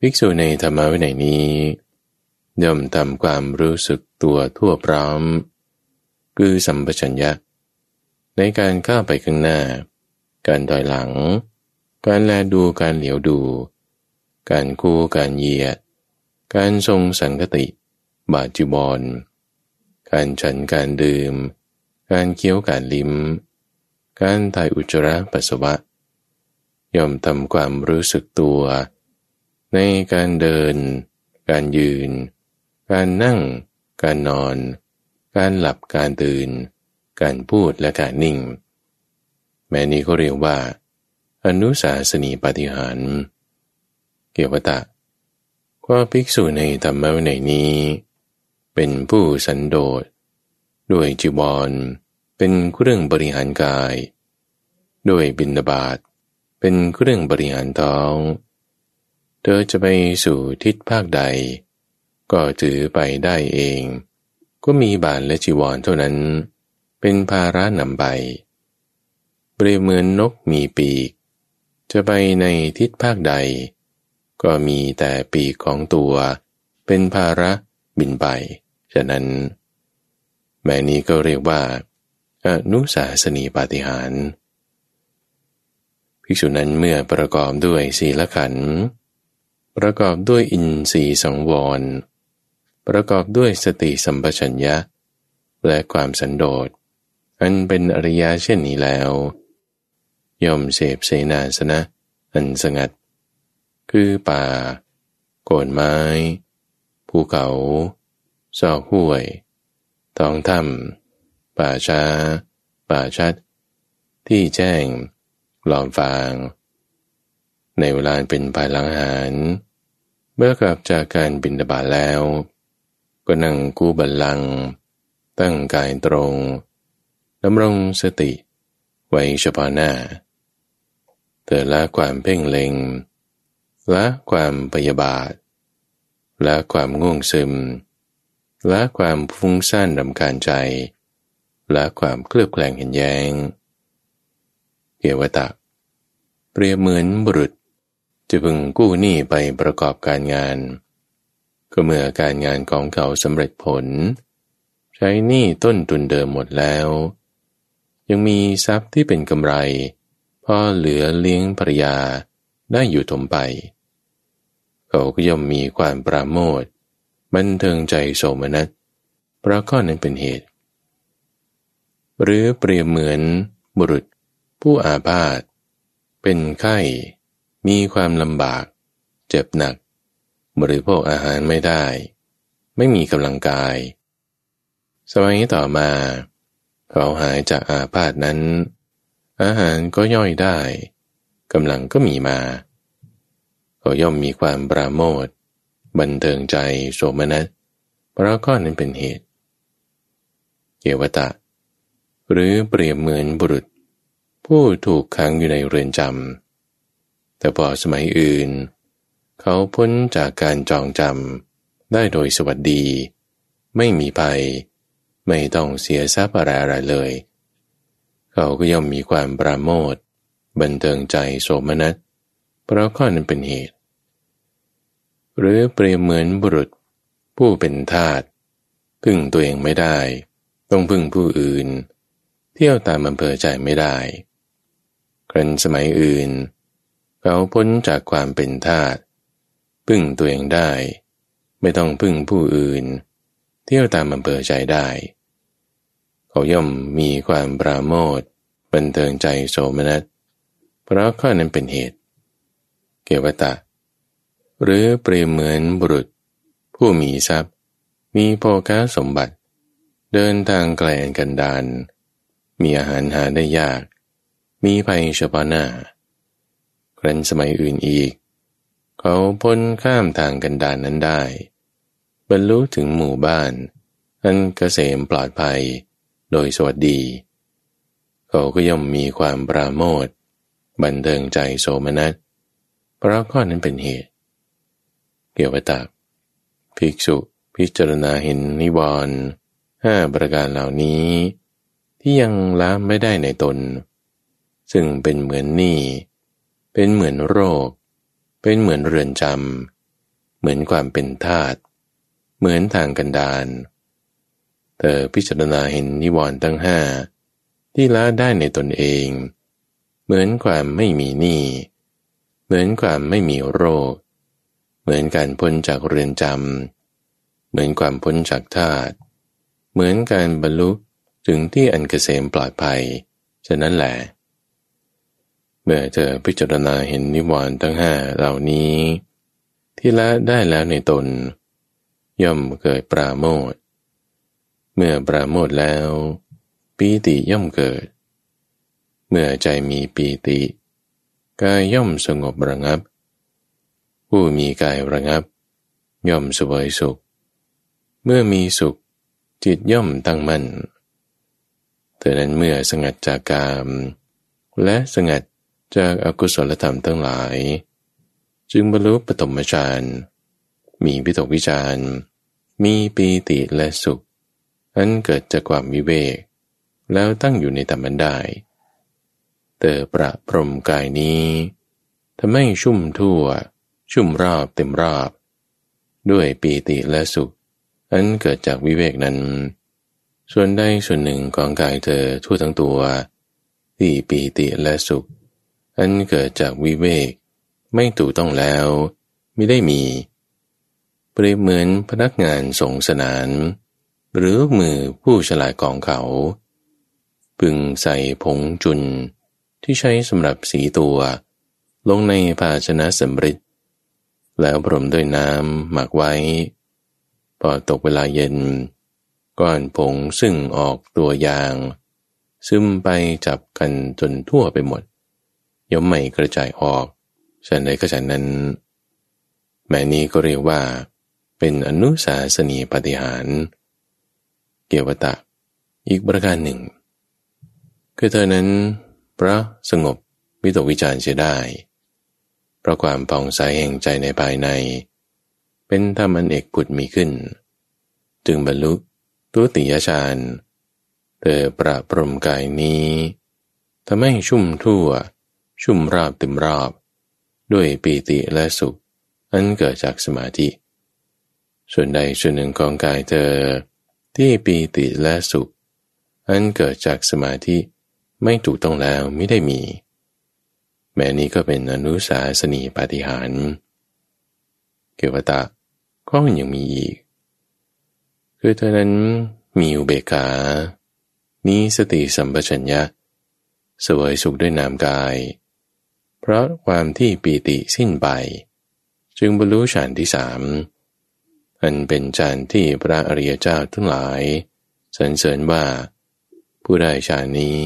ภิกษุในธรรมวินัยนี้ย่อมทำความรู้สึกตัวทั่วพร้อม คือสัมปชัญญะ ในการก้าวไปข้างหน้า การถอยหลัง การแลดูการเหลียวดู การคู่การเหยียด การทรงสังกติ บาจิบอล การฉันการดื่ม การเคี้ยวการลิ้ม การถ่ายอุจจาระปัสสาวะ ย่อมทำความรู้สึกตัว ในการเดิน การยืน การนั่ง การนอน การหลับการตื่น การพูดและการนิ่ง แม้นี้ก็เรียกว่า อนุสาสนีปฏิหารเกี่ยวตะว่าภิกษุในธรรมวินัยนี้ เป็นผู้สันโดษ ด้วยจีวร เป็นเครื่องบริหารกาย ด้วยบินาบาตเป็นเครื่องบริหารท้อง เธอจะไปสู่ทิศภาคใด ก็ถือไปได้เอง ก็มีบาทและจีวรเท่านั้น เป็นภาระนำไปเปรียบเหมือนนกมีปีก จะไปในทิศภาคใด ก็มีแต่ปีกของตัว เป็นภาระบินไป ฉะนั้น แม่นี้ก็เรียกว่าอนุสาสนีปาฏิหารภิกษุนั้นเมื่อประกอบด้วยศีลขันธ์ประกอบด้วยอินทรีย์สังวร ประกอบด้วยสติสัมปชัญญะ และความสันโดษ อันเป็นอริยะเช่นนี้แล้ว ย่อมเสพเสนาสนะ อันสงัด คือป่า โกนไม้ ภูเขา ซอกห้วย ท้องถ้ำป่าช้า ป่าชัด ที่แจ้งหลอมฟาง ในเวลาเป็นภายหลังอาหาร เมื่อกลับจากการบินดาบาแล้ว ก็นั่งกู้บัลลัง ตั้งกายตรงดำรงสติ ไว้เฉพาะหน้า เธอละความเพ่งเล็ง ละความพยาบาท ละความง่วงซึม ละความฟุ้งซ่านรำคาญใจละความเคลือบแคลงเห็นแยง้งเกวตะ เปรียบเหมือนบุรุษ จะพึงกู้หนี้ไปประกอบการงาน ก็เมื่อการงานของเขาสำเร็จผล ใช้หนี้ต้นทุนเดิมหมดแล้ว ยังมีทรัพย์ที่เป็นกำไรพอเหลือเลี้ยงภรยาได้อยู่ถมไป เขาก็ย่อมมีความปราโมท บันเทิงใจโสมนัสเพราะข้อนั้นเป็นเหตุ หรือเปรียบเหมือนบุรุษ ผู้อาพาธเป็นไข้ มีความลำบาก เจ็บหนัก บริโภคอาหารไม่ได้ ไม่มีกำลังกาย สมัยต่อมา เขาหายจากอาพาธนั้น อาหารก็ย่อยได้กำลังก็มีมา ก็ย่อมมีความปราโมท บันเทิงใจโสมนัสเพราะข้อนนั้นเป็นเหตุเกวตะ หรือเปรียบเหมือนบุรุษผผู้ถูกขังอยู่ในเรือนจำ แต่พอสมัยอื่น เขาพ้นจากการจองจำ ได้โดยสวัสดี ไม่มีภัย ไม่ต้องเสียทรัพย์อะไรอะไรเลย เขาก็ย่อมมีความปราโมทบันเทิงใจโสมนัสเพราะข้อนั้นเป็นเหตุ หรือเปรียบเหมือนบุรุษ ผู้เป็นทาสพึ่งตัวเองไม่ได้ ต้องพึ่งผู้อื่น เที่ยวตามอำเภอใจไม่ได้ครั้นสมัยอื่น เขาพ้นจากความเป็นทาสพึ่งตัวเองได้ ไม่ต้องพึ่งผู้อื่น เที่ยวตามอำเภอใจได้ เขาย่อมมีความปราโมทบันเทิงใจโสมนัสเพราะข้อนั้นเป็นเหตุ เกวตะ หรือเปรียบเหมือนบุรุษ ผู้มีทรัพย์ มีโภคาสมบัติ เดินทางไกลกันดานมีอาหารหาได้ยาก มีภัยเฉพาะหน้า ครั้นสมัยอื่นอีก เขาพ้นข้ามทางกันดานนั้นได้ บรรลุถึงหมู่บ้าน อันเกษมปลอดภัย โดยสวัสดี เขาก็ย่อมมีความปราโมทบันเทิงใจโสมนัสเพราะข้อนั้นเป็นเหตุ เกี่ยวกับตาภิกษุพิจารณาเห็นนิวรณ์ห้าประการเหล่านี้ ที่ยังละไม่ได้ในตน ซึ่งเป็นเหมือนหนี้เป็นเหมือนโรค เป็นเหมือนเรือนจำเหมือนความเป็นทาตเหมือนทางกันดานเธอพิจารณาเห็นนิวรณ์ตั้งห้าที่ละได้ในตนเอง เหมือนความไม่มีหนี้เหมือนความไม่มีโรค เหมือนการพ้นจากเรือนจำ เหมือนความพ้นจากทาตเหมือนการบรรลุถึงที่อันเกษมปลอดภัย ฉะนั้นแหละ เมื่อเธอพิจารณาเห็นนิวรณ์ทั้งห้าเหล่านี้ ที่ละได้แล้วในตน ย่อมเกิดปราโมทเมื่อปราโมทแล้วปีติย่อมเกิด เมื่อใจมีปีติกายย่อมสงบระงับ ผู้มีกายระงับ ย่อมสวยสุข เมื่อมีสุข จิตย่อมตั้งมั่นเธอนั้นเมื่อสงัดจากกาม และสงัดจากอากุศลธรรมทั้งหลาย จึงบรรลุปฐมฌานมีพิตกวิจารมีปีติและสุข อันเกิดจากความวิเวก แล้วตั้งอยู่ในธรรมันได้เตอประพรมกายนี้ทำให้ชุ่มทั่ว ชุ่มรอบเต็มรอบด้วยปีติและสุข อันเกิดจากวิเวกนั้น ส่วนใดส่วนหนึ่งของกายเธอทั่วทั้งตัวที่ปีติและสุข อันเกิดจากวิเวก ไม่ถูกต้องแล้ว ไม่ได้มี เปรียบเหมือนพนักงานส่งสนาน หรือมือผู้ฉลาดของเขาพึงใส่ผงจุนที่ใช้สำหรับสีตัว ลงในภาชนะสำริด แล้วพรมด้วยน้ำหมักไว้ พอตกเวลาเย็น ก้อนผงซึ่งออกตัวยาง ซึมไปจับกันจนทั่วไปหมด ย่อมไม่กระจายออกฉันใดก็ฉันนั้น แม่นี้ก็เรียกว่า เป็นอนุสาสนีปฏิหาร เกียวตะ อีกประการหนึ่ง คือเธอนั้นพระสงบวิตกวิจารณ์เสียได้ เพราะความผ่องใสแห่งใจในภายใน เป็นธรรมอันเอกผุดมีขึ้น จึงบรรลุตุติยฌานเธอประพรมกายนี้ทำให้ชุ่มทั่ว ชุ่มราบเต็มรอบ ด้วยปีติและสุข อันเกิดจากสมาธิ ส่วนใดส่วนหนึ่งของกายเธอ ที่ปีติและสุข อันเกิดจากสมาธิไม่ถูกต้องแล้วไม่ได้มี แม้นี้ก็เป็นอนุสาสนีปาฏิหารเกวตะก็ยังมีอีก คือเธอนั้นมีอุเบกขามีสติสัมปชัญญะสวยสุขด้วยนามกาย เพราะความที่ปีติสิ้นไป จึงบรรลุฌานที่สามอันเป็นฌานที่พระอริยเจ้าทั้งหลายสรรเสริญว่า ผู้ได้ฌานนี้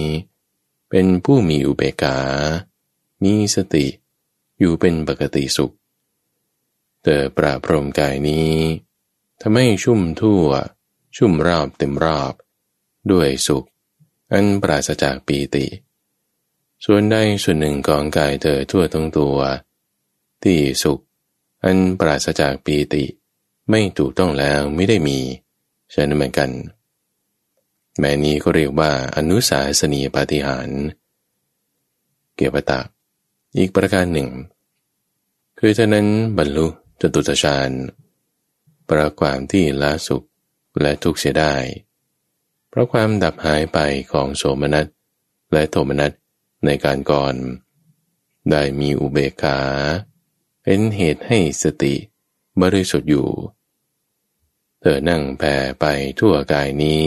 เป็นผู้มีอุเบกขา มีสติ อยู่เป็นปกติสุขแต่ปราพรมกายนี้ทำให้ชุ่มทั่ว ชุ่มรอบเต็มรอบ ด้วยสุข อันปราศจากปีติ ส่วนใดส่วนหนึ่งของกายเธอทั่วทั้งตัว ที่สุข อันปราศจากปีติ ไม่ถูกต้องแล้วไม่ได้มีฉะนั้นเหมือนกัน แม้นี้ก็เรียกว่าอนุสาสนีปาฏิหาร เกียรตะ อีกประการหนึ่ง คือฉะนั้นบรรลุจตุตฌานประความที่ละสุขและทุกข์เสียได้ เพราะความดับหายไปของโสมนัสและโทมนัสในการก่อน ได้มีอุเบกขา เป็นเหตุให้สติบริสุทธิ์อยู่ เธอนั่งแผ่ไปทั่วกายนี้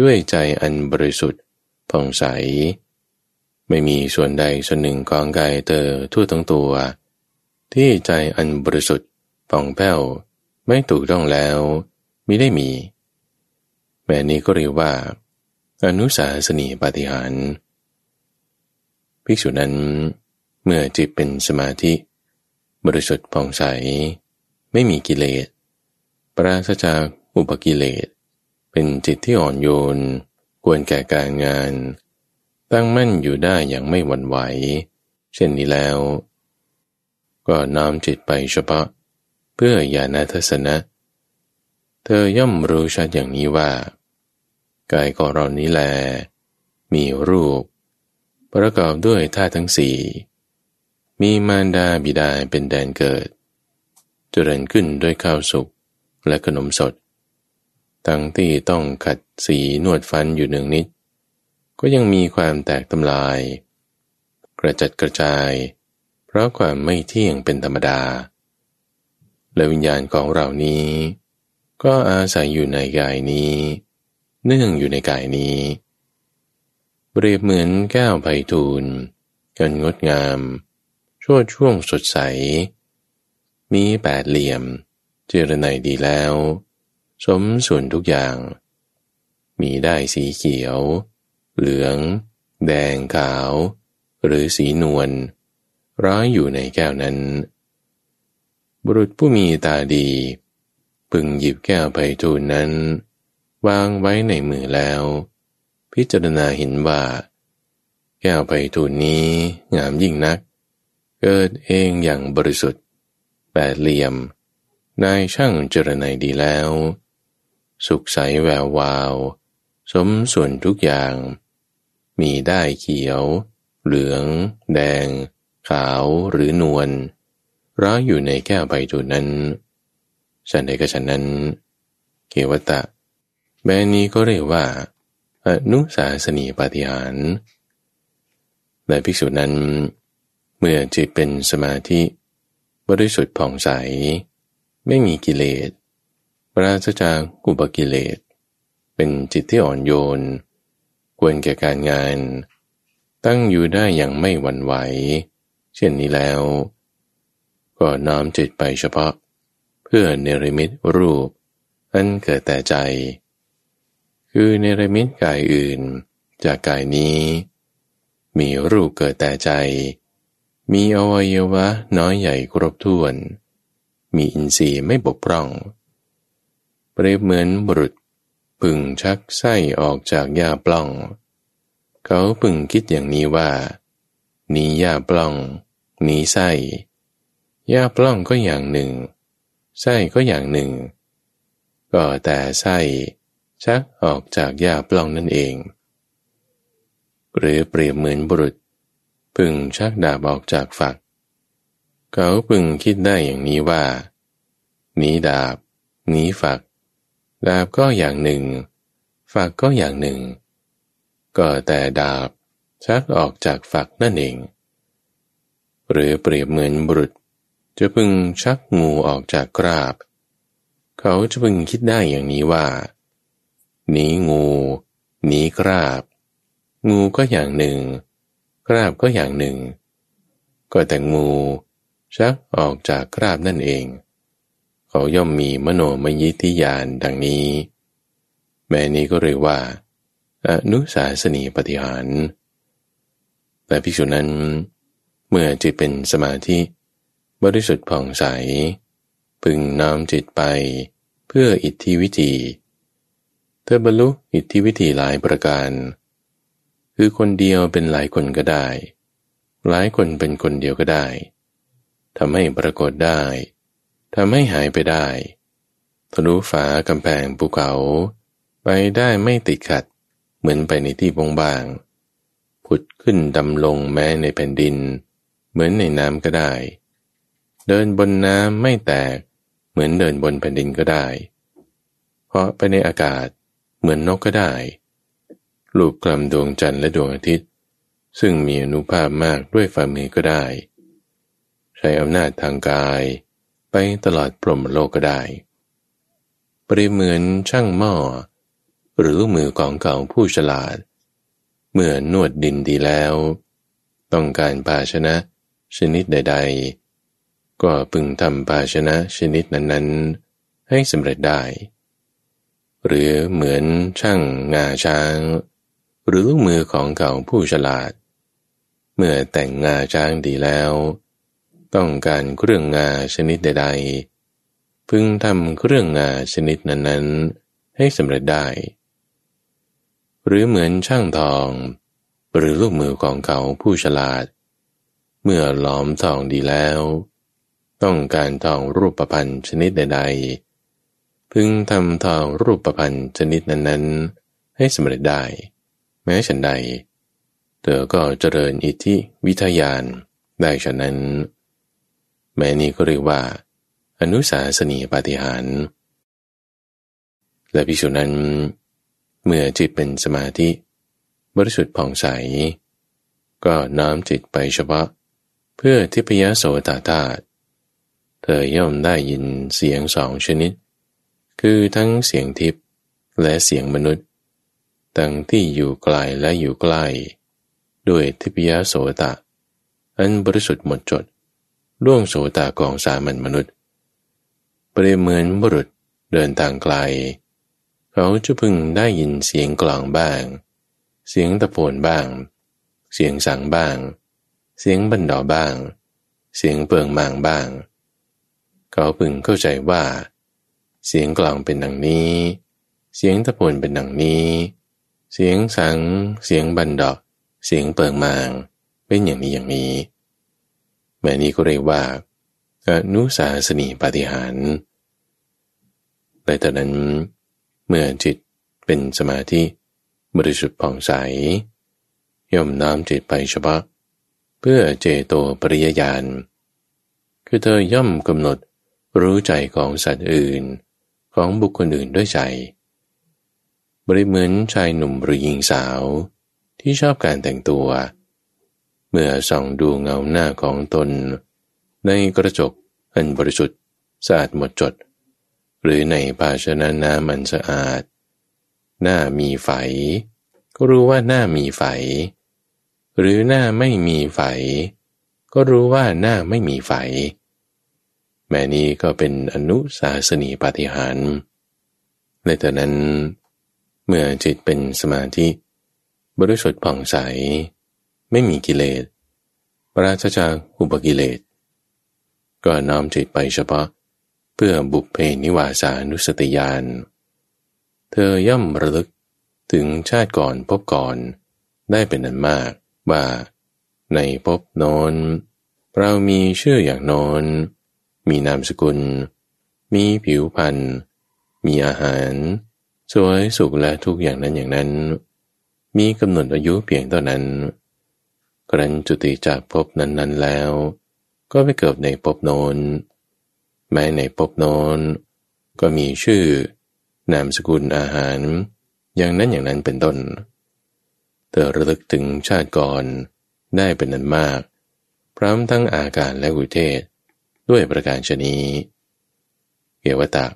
ด้วยใจอันบริสุทธิ์ผ่องใส ไม่มีส่วนใดส่วนหนึ่งของกายเธอทั่วทั้งตัว ที่ใจอันบริสุทธิ์ผ่องแผ้วไม่ถูกต้องแล้วมิได้มี แม่นี้ก็เรียกว่า อนุสาสนีปฏิหารภิกษุนั้น เมื่อจิตเป็นสมาธิ บริสุทธิ์ผ่องใส ไม่มีกิเลสปราศจากอุปกิเลส เป็นจิตที่อ่อนโยน ควรแก่การงาน ตั้งมั่นอยู่ได้อย่างไม่หวั่นไหว เช่นนี้แล้ว ก็น้อมจิตไปเฉพาะ เพื่อญาณทัศนะ เธอย่อมรู้ชัดอย่างนี้ว่า กายของเรานี้แล มีรูป ประกอบด้วยธาตุทั้งสี่มีมารดาบิดาเป็นแดนเกิด เจริญขึ้นด้วยข้าวสุกและขนมสด ทั้งที่ต้องขัดสีนวดฟันอยู่หนึ่งนิด ก็ยังมีความแตกทำลาย กระจัดกระจาย เพราะความไม่เที่ยงเป็นธรรมดา และวิญญาณของเรานี้ ก็อาศัยอยู่ในกายนี้ เนื่องอยู่ในกายนี้เปรียบเหมือนแก้วไผ่ทูลกันงดงาม ชั่วช่วงสดใส มีแปดเหลี่ยม เจรไนดีแล้ว สมส่วนทุกอย่าง มีได้สีเขียว เหลือง แดงขาว หรือสีนวลร้อยอยู่ในแก้วนั้น บุรุษผู้มีตาดี พึงหยิบแก้วไผ่ทูลนั้น วางไว้ในมือแล้ว พิจารณาเห็นว่า แก้วไผ่ทูลนี้งามยิ่งนัก เกิดเองอย่างบริสุทธิ์ แปดเหลี่ยม นายช่างเจรไนดีแล้ว สุขใสแวววาว สมส่วนทุกอย่าง มีได้เขียว เหลือง แดง ขาวหรือนวลร้อยอยู่ในแก้วไผ่ทูนั้นฉันใดก็ฉันนั้นเกวตะแม้นี้ก็เรียกว่า อนุสาสนีปาฏิหารและภิกษุนั้น เมื่อจิตเป็นสมาธิ บริสุทธิ์ผ่องใส ไม่มีกิเลสปราศจากอุปกิเลส เป็นจิตที่อ่อนโยน ควรแก่การงาน ตั้งอยู่ได้อย่างไม่หวั่นไหว เช่นนี้แล้ว ก็น้อมจิตไปเฉพาะ เพื่อเนรมิตรูป อันเกิดแต่ใจ คือเนรมิตกายอื่น จากกายนี้ มีรูปเกิดแต่ใจ มีอวัยวะน้อยใหญ่ครบถ้วน มีอินทรีย์ไม่บกพร่อง เปรียบเหมือนบุรุษ พึงชักไส้ออกจากหญ้าปล้อง เขาพึงคิดอย่างนี้ว่า นี้หญ้าปล้อง นี้ไส้หญ้าปล้องก็อย่างหนึ่ง ไส้ก็อย่างหนึ่ง ก็แต่ไส้ชักออกจากหญ้าปล้องนั่นเอง หรือเปรียบเหมือนบุรุษ พึงชักดาบออกจากฝัก เขาพึงคิดได้อย่างนี้ว่า นี้ดาบ นี้ฝัก ดาบก็อย่างหนึ่ง ฝักก็อย่างหนึ่ง ก็แต่ดาบชักออกจากฝักนั่นเอง หรือเปรียบเหมือนบุรุษ จะพึงชักงูออกจากกราบ เขาจะพึงคิดได้อย่างนี้ว่าหนีงูหนีคราบ งูก็อย่างหนึ่งคราบก็อย่างหนึ่ง ก็แต่งูชักออกจากคราบนั่นเอง เขาย่อมมีมโนมยิทธิยานดังนี้ แม่นี้ก็เรียกว่า อนุสาสนีปฏิหารแต่ภิกษุนั้น เมื่อจิตเป็นสมาธิ บริสุทธิ์ผ่องใส พึงน้อมจิตไปเพื่ออิทธิวิธีเธอบรรลุอิทธิวิธีหลายประการ คือคนเดียวเป็นหลายคนก็ได้ หลายคนเป็นคนเดียวก็ได้ทำให้ปรากฏได้ ทำให้หายไปได้ทะลุฝากำแพงภูเขา ไปได้ไม่ติดขัด เหมือนไปในที่บงบางผุดขึ้นดำลงแม้ในแผ่นดิน เหมือนในน้ำก็ได้ เดินบนน้ำไม่แตก เหมือนเดินบนแผ่นดินก็ได้ เพราะไปในอากาศเหมือนนกก็ได้ลูกกลำดวงจันทร์และดวงอาทิตย์ ซึ่งมีอนุภาพมากด้วยฝ่ามือก็ได้ ใช้อำนาจทางกาย ไปตลอดปรมโลกก็ได้ปริเหมือนช่างหม้อ หรือมือของเก่าผู้ฉลาด เมื่อนวดดินดีแล้ว ต้องการภาชนะชนิดใด ๆ ก็พึงทำภาชนะชนิดนั้นๆ ให้สำเร็จได้ หรือเหมือนช่างงาช้าง หรือลูกมือของเก่าผู้ฉลาด เมื่อแต่งงาช้างดีแล้ว ต้องการเครื่องงาชนิดใด ๆ พึงทำเครื่องงาชนิดนั้นๆ ให้สำเร็จได้ หรือเหมือนช่างทอง หรือลูกมือของเขาผู้ฉลาด เมื่อล้อมทองดีแล้ว ต้องการทองรูปประพันธ์ชนิดใด ๆ พึงทำทองรูปประพันธ์ชนิดนั้นๆ ให้สำเร็จได้ แม้ฉันใดเธอก็เจริญอิทธิวิทยานได้ฉะนั้น แม้นี้ก็เรียกว่า อนุสาสนีปาฏิหาร และพิสุนั้น เมื่อจิตเป็นสมาธิ บริสุทธิ์ผ่องใส ก็น้อมจิตไปเฉพาะ เพื่อทิพยโสตาตาเธอย่อมได้ยินเสียงสองชนิด คือทั้งเสียงทิพย์และเสียงมนุษย์ตั้งที่อยู่ไกลและอยู่ใกล้ด้วยทิพยโสตะ อันบริสุทธิ์หมดจด ล่วงโสตากองสามัญมนุษย์ เปรียบเหมือนบุรุษเดินทางไกล เขาจะพึงได้ยินเสียงกลองบ้าง เสียงตะโพนบ้าง เสียงสังบ้าง เสียงบันดอบ้าง เสียงเปิงมางบ้าง เขาพึงเข้าใจว่า เสียงกลองเป็นดังนี้ เสียงตะโพนเป็นดังนี้ เสียงสัง เสียงบันดอกเสียงเปิงมาง เป็นอย่างนี้อย่างนี้ แม่นี้ก็เรียกว่าอนุสาสนีปฏิหารในตอนนั้นเมื่อจิตเป็นสมาธิบริสุทธิ์ผ่องใส ย่อมน้อมจิตไปเฉพาะเพื่อเจโตปริยญาณ คือเธอย่อมกำหนดรู้ใจของสัตว์อื่นของบุคคลอื่นด้วยใจ บริเหมือนชายหนุ่มหรือหญิงสาวที่ชอบการแต่งตัว เมื่อส่องดูเงาหน้าของตน ในกระจกอันบริสุทธิ์สะอาดหมดจด หรือในภาชนะน้ำมันสะอาด หน้ามีไฝ ก็รู้ว่าหน้ามีไฝ หรือหน้าไม่มีไฝ ก็รู้ว่าหน้าไม่มีไฝ แม่นี้ก็เป็นอนุสาสนีปาฏิหารในแต่นั้น เมื่อจิตเป็นสมาธิ บริสุทธิ์ผ่องใส ไม่มีกิเลสปราศจากอุปกิเลส ก็น้อมจิตไปเฉพาะ เพื่อบุพเพนิวาสานุสติยาน เธอย่อมระลึกถึงชาติก่อนพบก่อนได้เป็นอันมากว่าในพบโนนเรามีชื่ออย่างโนนมีนามสกุล มีผิวพรรณมีอาหาร สวยสุขและทุกอย่างนั้นอย่างนั้น มีกำหนดอายุเพียงเท่านั้น ครั้นจุติจากภพนั้นๆแล้ว ก็ไปเกิดในภพโนนแม้ในภพโนนก็มีชื่อ นามสกุลอาหาร อย่างนั้นอย่างนั้นเป็นต้น เธอระลึกถึงชาติก่อนได้เป็นนันมาก พร้อมทั้งอาการและอุเทศ ด้วยประการชนีเกวตาก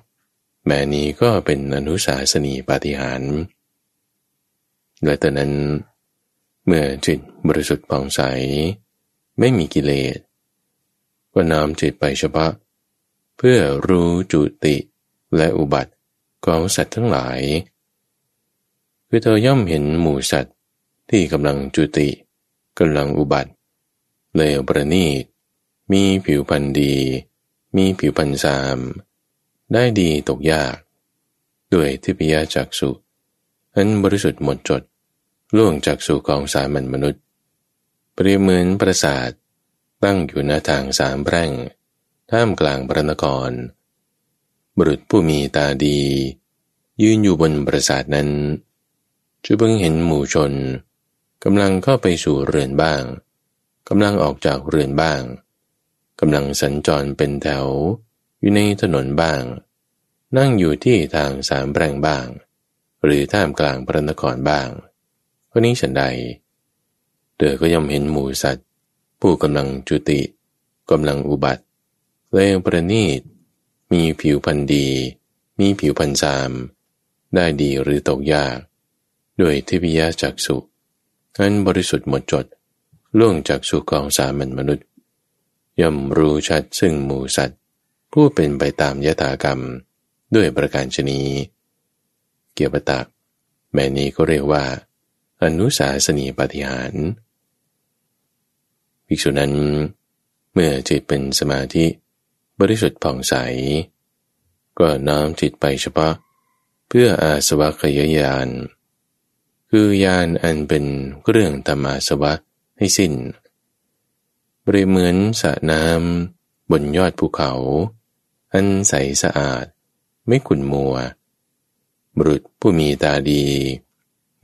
แม้นี้ก็เป็นอนุสาสนีปาฏิหารและตอนนั้น เมื่อจิต บริสุทธิ์ผ่องใส ไม่มีกิเลสก็น้อมจิตไปเฉพาะ เพื่อรู้จุติและอุบัติของสัตว์ทั้งหลาย คือเธอย่อมเห็นหมู่สัตว์ที่กำลังจุติกำลังอุบัติ เลวประณีต มีผิวพรรณดี มีผิวพรรณสาม ได้ดีตกยาก ด้วยทิพยาจักสุอันบริสุทธิ์หมดจดล่วงจากสู่ของสามัญมนุษย์ เปรียบเหมือนปราสาทตั้งอยู่หน้าทางสามแพร่ง ท่ามกลางพระนคร บุรุษผู้มีตาดี ยืนอยู่บนปราสาทนั้นจะเพิ่งเห็นหมู่ชนกำลังเข้าไปสู่เรือนบ้างกำลังออกจากเรือนบ้างกำลังสัญจรเป็นแถวอยู่ในถนนบ้าง นั่งอยู่ที่ทางสามแปลงบ้าง หรือท่ามกลางพระนครบ้างคนนี้ฉันใด เธอก็ย่อมเห็นหมูสัตว์ ผู้กำลังจุติกำลังอุบัติเลวประณีต มีผิวพันธ์ดี มีผิวพันธ์ซาม ได้ดีหรือตกยาก ด้วยทิพยจักสุอันบริสุทธิ์หมดจด ล่วงจากสุกองสามัญมนุษย์ ย่อมรู้ชัดซึ่งหมูสัตว์ ผู้เป็นไปตามยถากรรมด้วยประการชนีเกียรตะแม่นี้ก็เรียกว่า อนุสาสนีปฏิหาร ภิกษุนั้น เมื่อจิตเป็นสมาธิ บริสุทธิ์ผ่องใส ก็น้อมจิตไปเฉพาะ เพื่ออาสวะขยายาน คือยานอันเป็นเรื่องธรรมาสวะให้สิน้นบริเหมือนสระน้ำบนยอดภูเขา อันใสสะอาด ไม่ขุ่นมัว บุรุษผู้มีตาดี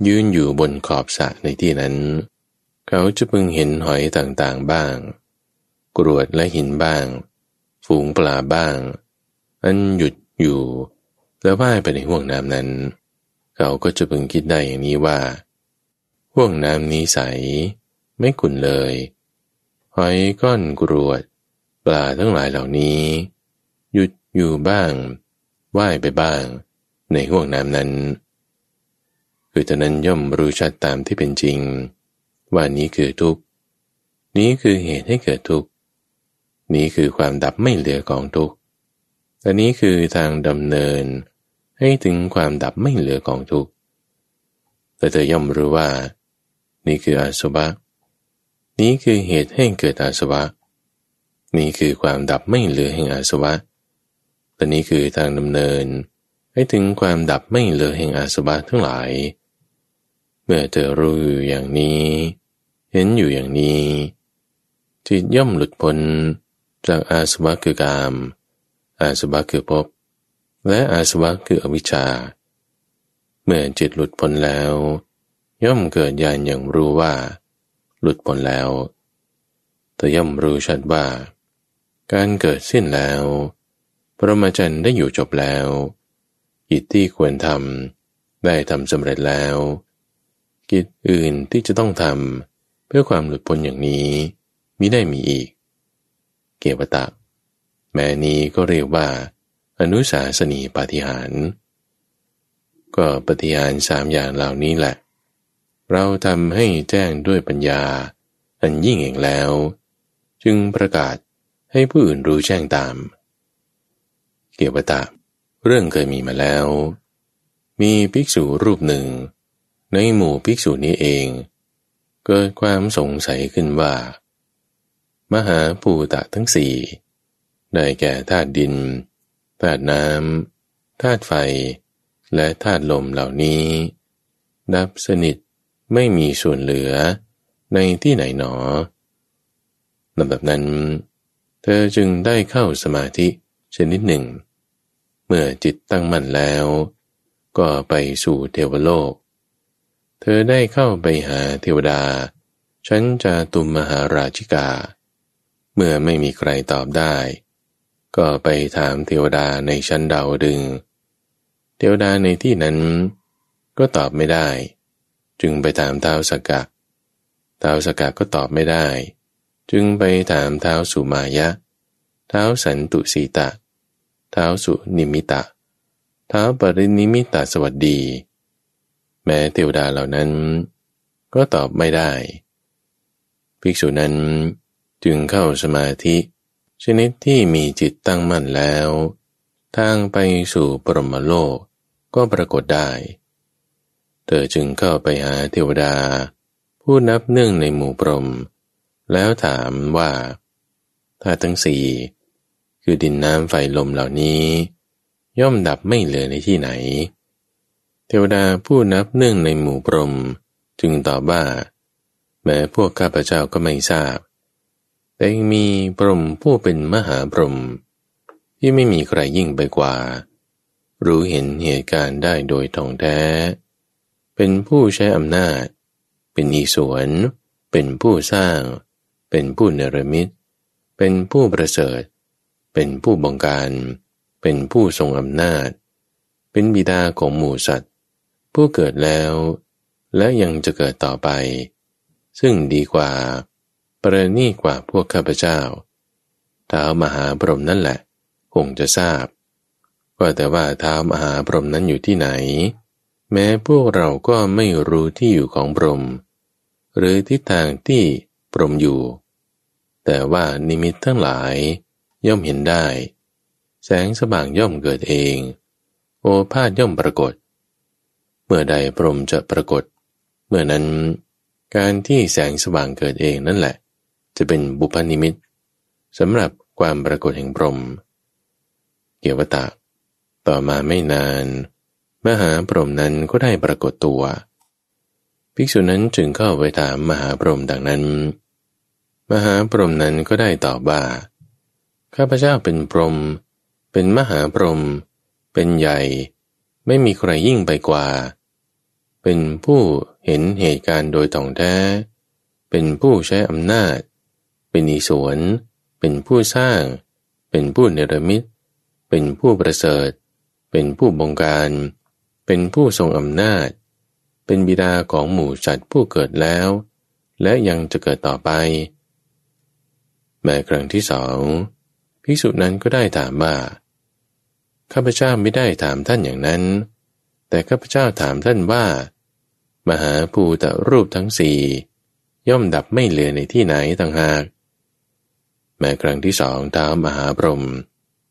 ยืนอยู่บนขอบสระในที่นั้น เขาจะพึงเห็นหอยต่างๆบ้าง กรวดและหินบ้าง ฝูงปลาบ้าง อันหยุดอยู่ แล้วว่ายไปในห่วงน้ำนั้น เขาก็จะพึงคิดได้อย่างนี้ว่า ห่วงน้ำนี้ใส ไม่ขุนเลย หอยก้อนกรวด ปลาทั้งหลายเหล่านี้ หยุดอยู่บ้าง ว่ายไปบ้าง ในห่วงน้ำนั้นคือตอนนั้นย่อมรู้ชัดตามที่เป็นจริง ว่านี้คือทุกข์ นี้คือเหตุให้เกิดทุกข์ นี้คือความดับไม่เหลือของทุกข์แต่นี้คือทางดำเนิน ให้ถึงความดับไม่เหลือของทุกข์ แต่เธอย่อมรู้ว่า นี่คืออาสวะ นี้คือเหตุให้เกิดอาสวะ นี่คือความดับไม่เหลือแห่งอาสวะแต่นี้คือทางดำเนิน ให้ถึงความดับไม่เหลือแห่งอาสวะทั้งหลาย เมื่อเธอรู้อย่างนี้ เห็นอยู่อย่างนี้ จิตย่อมหลุดพ้นจากอาสวะคือกาม อาสวะคือภพ และอาสวะคืออวิชชา เมื่อจิตหลุดพ้นแล้ว ย่อมเกิดญาณอย่างรู้ว่า หลุดพ้นแล้ว แต่ย่อมรู้ชัดว่า การเกิดสิ้นแล้ว ปรมาจันได้อยู่จบแล้วกิจที่ควรทำได้ทำสำเร็จแล้ว กิจอื่นที่จะต้องทำ พื่อความหลุดพ้นอย่างนี้มิได้มีอีก เกวตะ แม้นี้ก็เรียกว่า อนุสาสนีปฏิหาร ก็ปฏิหารสามอย่างเหล่านี้แหละ เราทำให้แจ้งด้วยปัญญา อันยิ่งเองแล้ว จึงประกาศให้ผู้อื่นรู้แจ้งตาม เกียวกับตาเรื่องเคยมีมาแล้ว มีภิกษุรูปหนึ่ง ในหมู่ภิกษุนี้เอง เกิดความสงสัยขึ้นว่า มหาภูตะทั้งสี่ได้แก่ธาตุดินธาตุน้ำธาตุไฟ และธาตุลมเหล่านี้ ดับสนิทไม่มีส่วนเหลือในที่ไหนหนอลำดับนั้น เธอจึงได้เข้าสมาธิชนิดหนึ่ง เมื่อจิตตั้งมั่นแล้ว ก็ไปสู่เทวโลก เธอได้เข้าไปหาเทวดาชั้นจาตุมมหาราชิกา เมื่อไม่มีใครตอบได้ ก็ไปถามเทวดาในชั้นดาวดึง เทวดาในที่นั้น ก็ตอบไม่ได้ จึงไปถามเท้าสกกะเท้าสกกะก็ตอบไม่ได้ จึงไปถามเท้าสุมายะ เท้าสันตุสีตะ เท้าสุนิมิตะ เท้าปรินิมิตะสวัสดี แม้เทวดาเหล่านั้น ก็ตอบไม่ได้ ภิกษุนั้นจึงเข้าสมาธิ ชนิดที่มีจิตตั้งมั่นแล้ว ทางไปสู่ปรมโลกก็ปรากฏได้ เธอจึงเข้าไปหาเทวดา ผู้นับเนื่องในหมู่พรมแล้วถามว่าถ้าทั้งสี่คือดินน้ำไฟลมเหล่านี้ ย่อมดับไม่เหลือในที่ไหน ทวดาผู้นับเนื่องในหมู่พรมจึงตอบว่า แม้พวกข้าพเจ้าก็ไม่ทราบ แต่ยังมีพรมผู้เป็นมหาพรมที่ไม่มีใครยิ่งไปกว่า รู้เห็นเหตุการณ์ได้โดยท่องแท้ เป็นผู้ใช้อำนาจ เป็นอีสวน เป็นผู้สร้าง เป็นผู้เนรมิต เป็นผู้ประเสริฐ เป็นผู้บงการ เป็นผู้ทรงอำนาจ เป็นบิดาของหมู่สัตว์ ผู้เกิดแล้ว และยังจะเกิดต่อไป ซึ่งดีกว่า ประณีกว่าพวกข้าพเจ้าท้าวมหาพรหมนั่นแหละ คงจะทราบ ว่าแต่ว่าท้าวมหาพรหมนั้นอยู่ที่ไหน แม้พวกเราก็ไม่รู้ที่อยู่ของพรหมหรือทิศทางที่พรหมอยู่ แต่ว่านิมิตทั้งหลายย่อมเห็นได้ แสงสว่างย่อมเกิดเอง โอภาษย่อมปรากฏ เมื่อใดพรมจะปรากฏ เมื่อนั้น การที่แสงสว่างเกิดเองนั่นแหละ จะเป็นบุพนิมิตสำหรับความปรากฏแห่งพรมเกียวตาต่อมาไม่นาน มหาพรมนั้นก็ได้ปรากฏตัว ภิกษุนั้นจึงเข้าไปถามมหาพรมดังนั้น มหาพรมนั้นก็ได้ตอบว่าข้าพเจ้าเป็นพรม เป็นมหาพรม เป็นใหญ่ ไม่มีใครยิ่งไปกว่า เป็นผู้เห็นเหตุการณ์โดยท่องแท้ เป็นผู้ใช้อำนาจ เป็นอิสวน เป็นผู้สร้าง เป็นผู้เนรมิต เป็นผู้ประเสริฐ เป็นผู้บงการ เป็นผู้ทรงอำนาจ เป็นบิดาของหมู่จัดผู้เกิดแล้ว และยังจะเกิดต่อไป แม้ครั้งที่สองภิกษุนั้นก็ได้ถามว่า ข้าพเจ้าไม่ได้ถามท่านอย่างนั้น แต่ข้าพเจ้าถามท่านว่า มหาภูตรูปทั้งสี่ย่อมดับไม่เหลือในที่ไหนต่างหาก แม้ครั้งที่สองท้ามหาพรหม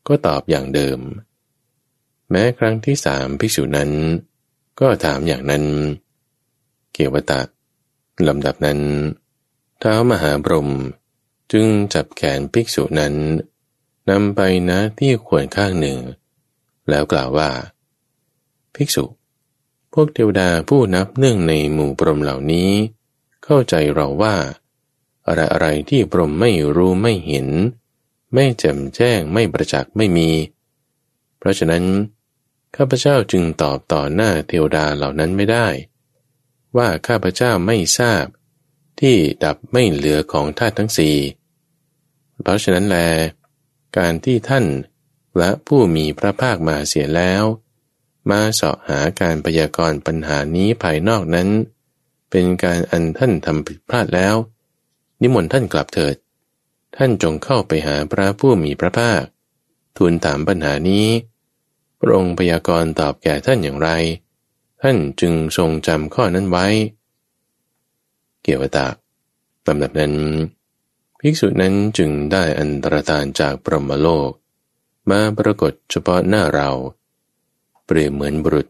ก็ตอบอย่างเดิม แม้ครั้งที่สามภิกษุนั้น ก็ถามอย่างนั้น เกี่ยวตะลำดับนั้นท้ามหาพรหมจึงจับแขนภิกษุนั้นนำไปนะที่ควรข้างหนึ่ง แล้วกล่าวว่า ภิกษุ พวกเทวดาผู้นับเนื่องในหมู่ปรมเหล่านี้ เข้าใจเราว่า อะไรอะไรที่ปรมไม่รู้ไม่เห็น ไม่แจ่มแจ้งไม่ประจักษ์ไม่มี เพราะฉะนั้น ข้าพเจ้าจึงตอบต่อหน้าเทวดาเหล่านั้นไม่ได้ ว่าข้าพเจ้าไม่ทราบ ที่ดับไม่เหลือของธาตุทั้งสี่เพราะฉะนั้นแล การที่ท่าน และผู้มีพระภาคมาเสียแล้ว มาเสาะหาการพยากรณ์ปัญหานี้ภายนอกนั้น เป็นการอันท่านทำผิดพลาดแล้ว นิมนต์ท่านกลับเถิด ท่านจงเข้าไปหาพระผู้มีพระภาค ทูลถามปัญหานี้ พระองค์พยากรณ์ตอบแก่ท่านอย่างไร ท่านจึงทรงจำข้อนั้นไว้ เกี่ยวตากลำดับนั้น ภิกษุนั้นจึงได้อันตรธานจากปรมโลก มาปรากฏเฉพาะหน้าเรา เปรียบเหมือนบุรุษ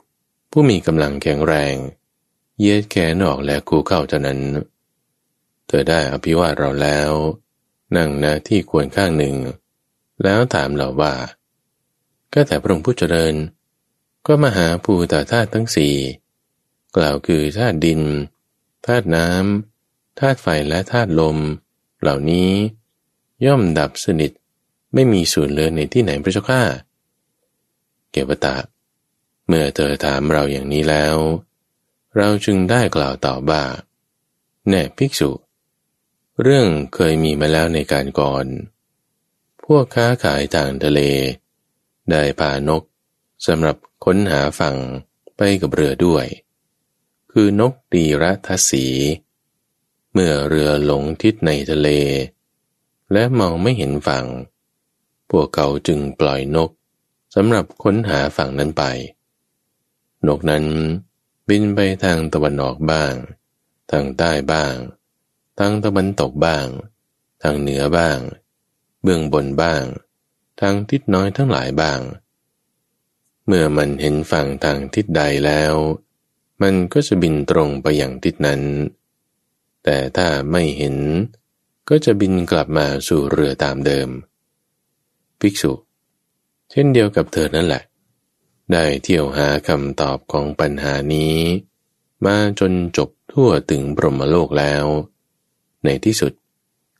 ผู้มีกำลังแข็งแรง เย็ดแขนออกและคูเข้าเท่านั้น เธอได้อภิวาทเราแล้ว นั่งณที่ควรข้างหนึ่ง แล้วถามเราว่า ก็แต่พระองค์ผู้เจริญ ก็มาหาภูตาธาตุทั้งสี่กล่าวคือธาตุดินธาตุน้ำธาตุไฟและธาตุลม เหล่านี้ย่อมดับสนิท ไม่มีส่วนเหลือในที่ไหนพระเจ้าข้าเกวตะเมื่อเธอถามเราอย่างนี้แล้ว เราจึงได้กล่าวตอบว่าแน่ภิกษุ เรื่องเคยมีมาแล้วในการก่อน พวกค้าขายทางทะเล ได้พานกสำหรับค้นหาฝั่งไปกับเรือด้วย คือนกดีรัทสี เมื่อเรือหลงทิศในทะเล และมองไม่เห็นฝั่ง วกเขาจึงปล่อยนกสำหรับค้นหาฝั่งนั้นไป นกนั้นบินไปทางตะวันออกบ้าง ทางใต้บ้าง ทางตะวันตกบ้าง ทางเหนือบ้าง เบื้องบนบ้าง ทางทิศน้อยทั้งหลายบ้าง เมื่อมันเห็นฝั่งทางทิศใดแล้ว มันก็จะบินตรงไปอย่างทิศนั้น แต่ถ้าไม่เห็นก็จะบินกลับมาสู่เรือตามเดิม ภิกษุ เช่นเดียวกับเธอนั่นแหละ ได้เที่ยวหาคำตอบของปัญหานี้ มาจนจบทั่วถึงบรมโลกแล้ว ในที่สุด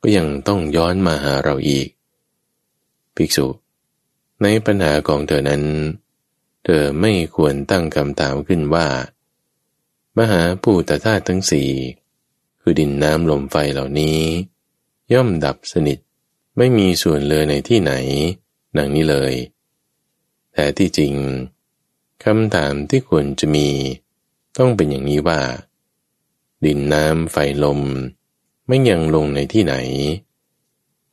ก็ยังต้องย้อนมาหาเราอีก ภิกษุ ในปัญหาของเธอนั้น เธอไม่ควรตั้งคำถามขึ้นว่า มหาภูตธาตุทั้งสี่คือดินน้ำลมไฟเหล่านี้ ย่อมดับสนิท ไม่มีส่วนเลยในที่ไหน ดังนี้เลย แต่ที่จริงคำถามที่ควรจะมี ต้องเป็นอย่างนี้ว่า ดินน้ำไฟลม ไม่ยังลงในที่ไหน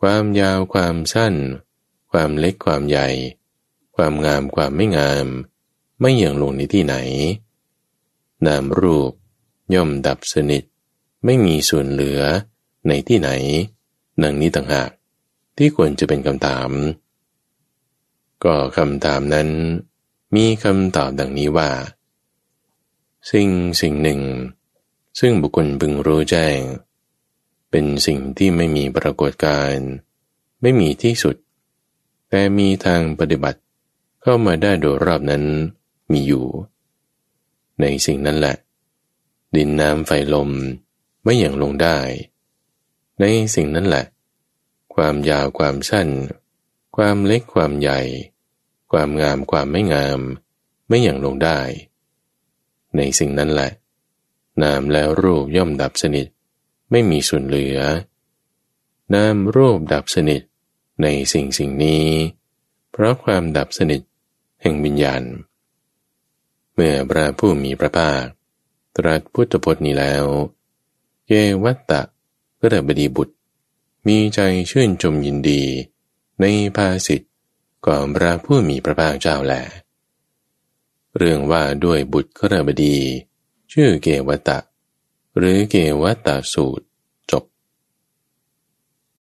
ความยาวความสั้น ความเล็กความใหญ่ ความงามความไม่งาม ไม่ยังลงในที่ไหน นามรูปย่อมดับสนิท ไม่มีส่วนเหลือในที่ไหนนังนี้ต่างหาก ที่ควรจะเป็นคำถาม ก็คำถามนั้น มีคำตอบดังนี้ว่า สิ่งสิ่งหนึ่ง ซึ่งบุคคลพึงรู้แจ้ง เป็นสิ่งที่ไม่มีปรากฏการ ไม่มีที่สุด แต่มีทางปฏิบัติเข้ามาได้โดยรอบนั้นมีอยู่ ในสิ่งนั้นแหละ ดินน้ำไฟลมไม่อย่างลงได้ ในสิ่งนั้นแหละ ความยาวความสั้น ความเล็กความใหญ่ ความงามความไม่งาม ไม่อย่างลงได้ ในสิ่งนั้นแหละ นามแล้วรูปย่อมดับสนิท ไม่มีส่วนเหลือ นามรูปดับสนิทในสิ่งสิ่งนี้ เพราะความดับสนิทแห่งวิญญาณ เมื่อพระผู้มีพระภาค ตรัสพุทธพจน์นี้แล้วเกวัตตะพระบดีบุตร มีใจชื่นชมยินดี ในภาสิทธิ์ก่อนพระผู้มีพระภาคเจ้าแหลเรื่องว่าด้วยบุตรขรบดี ชื่อเกวัตตะ หรือเกวัตตะสูตร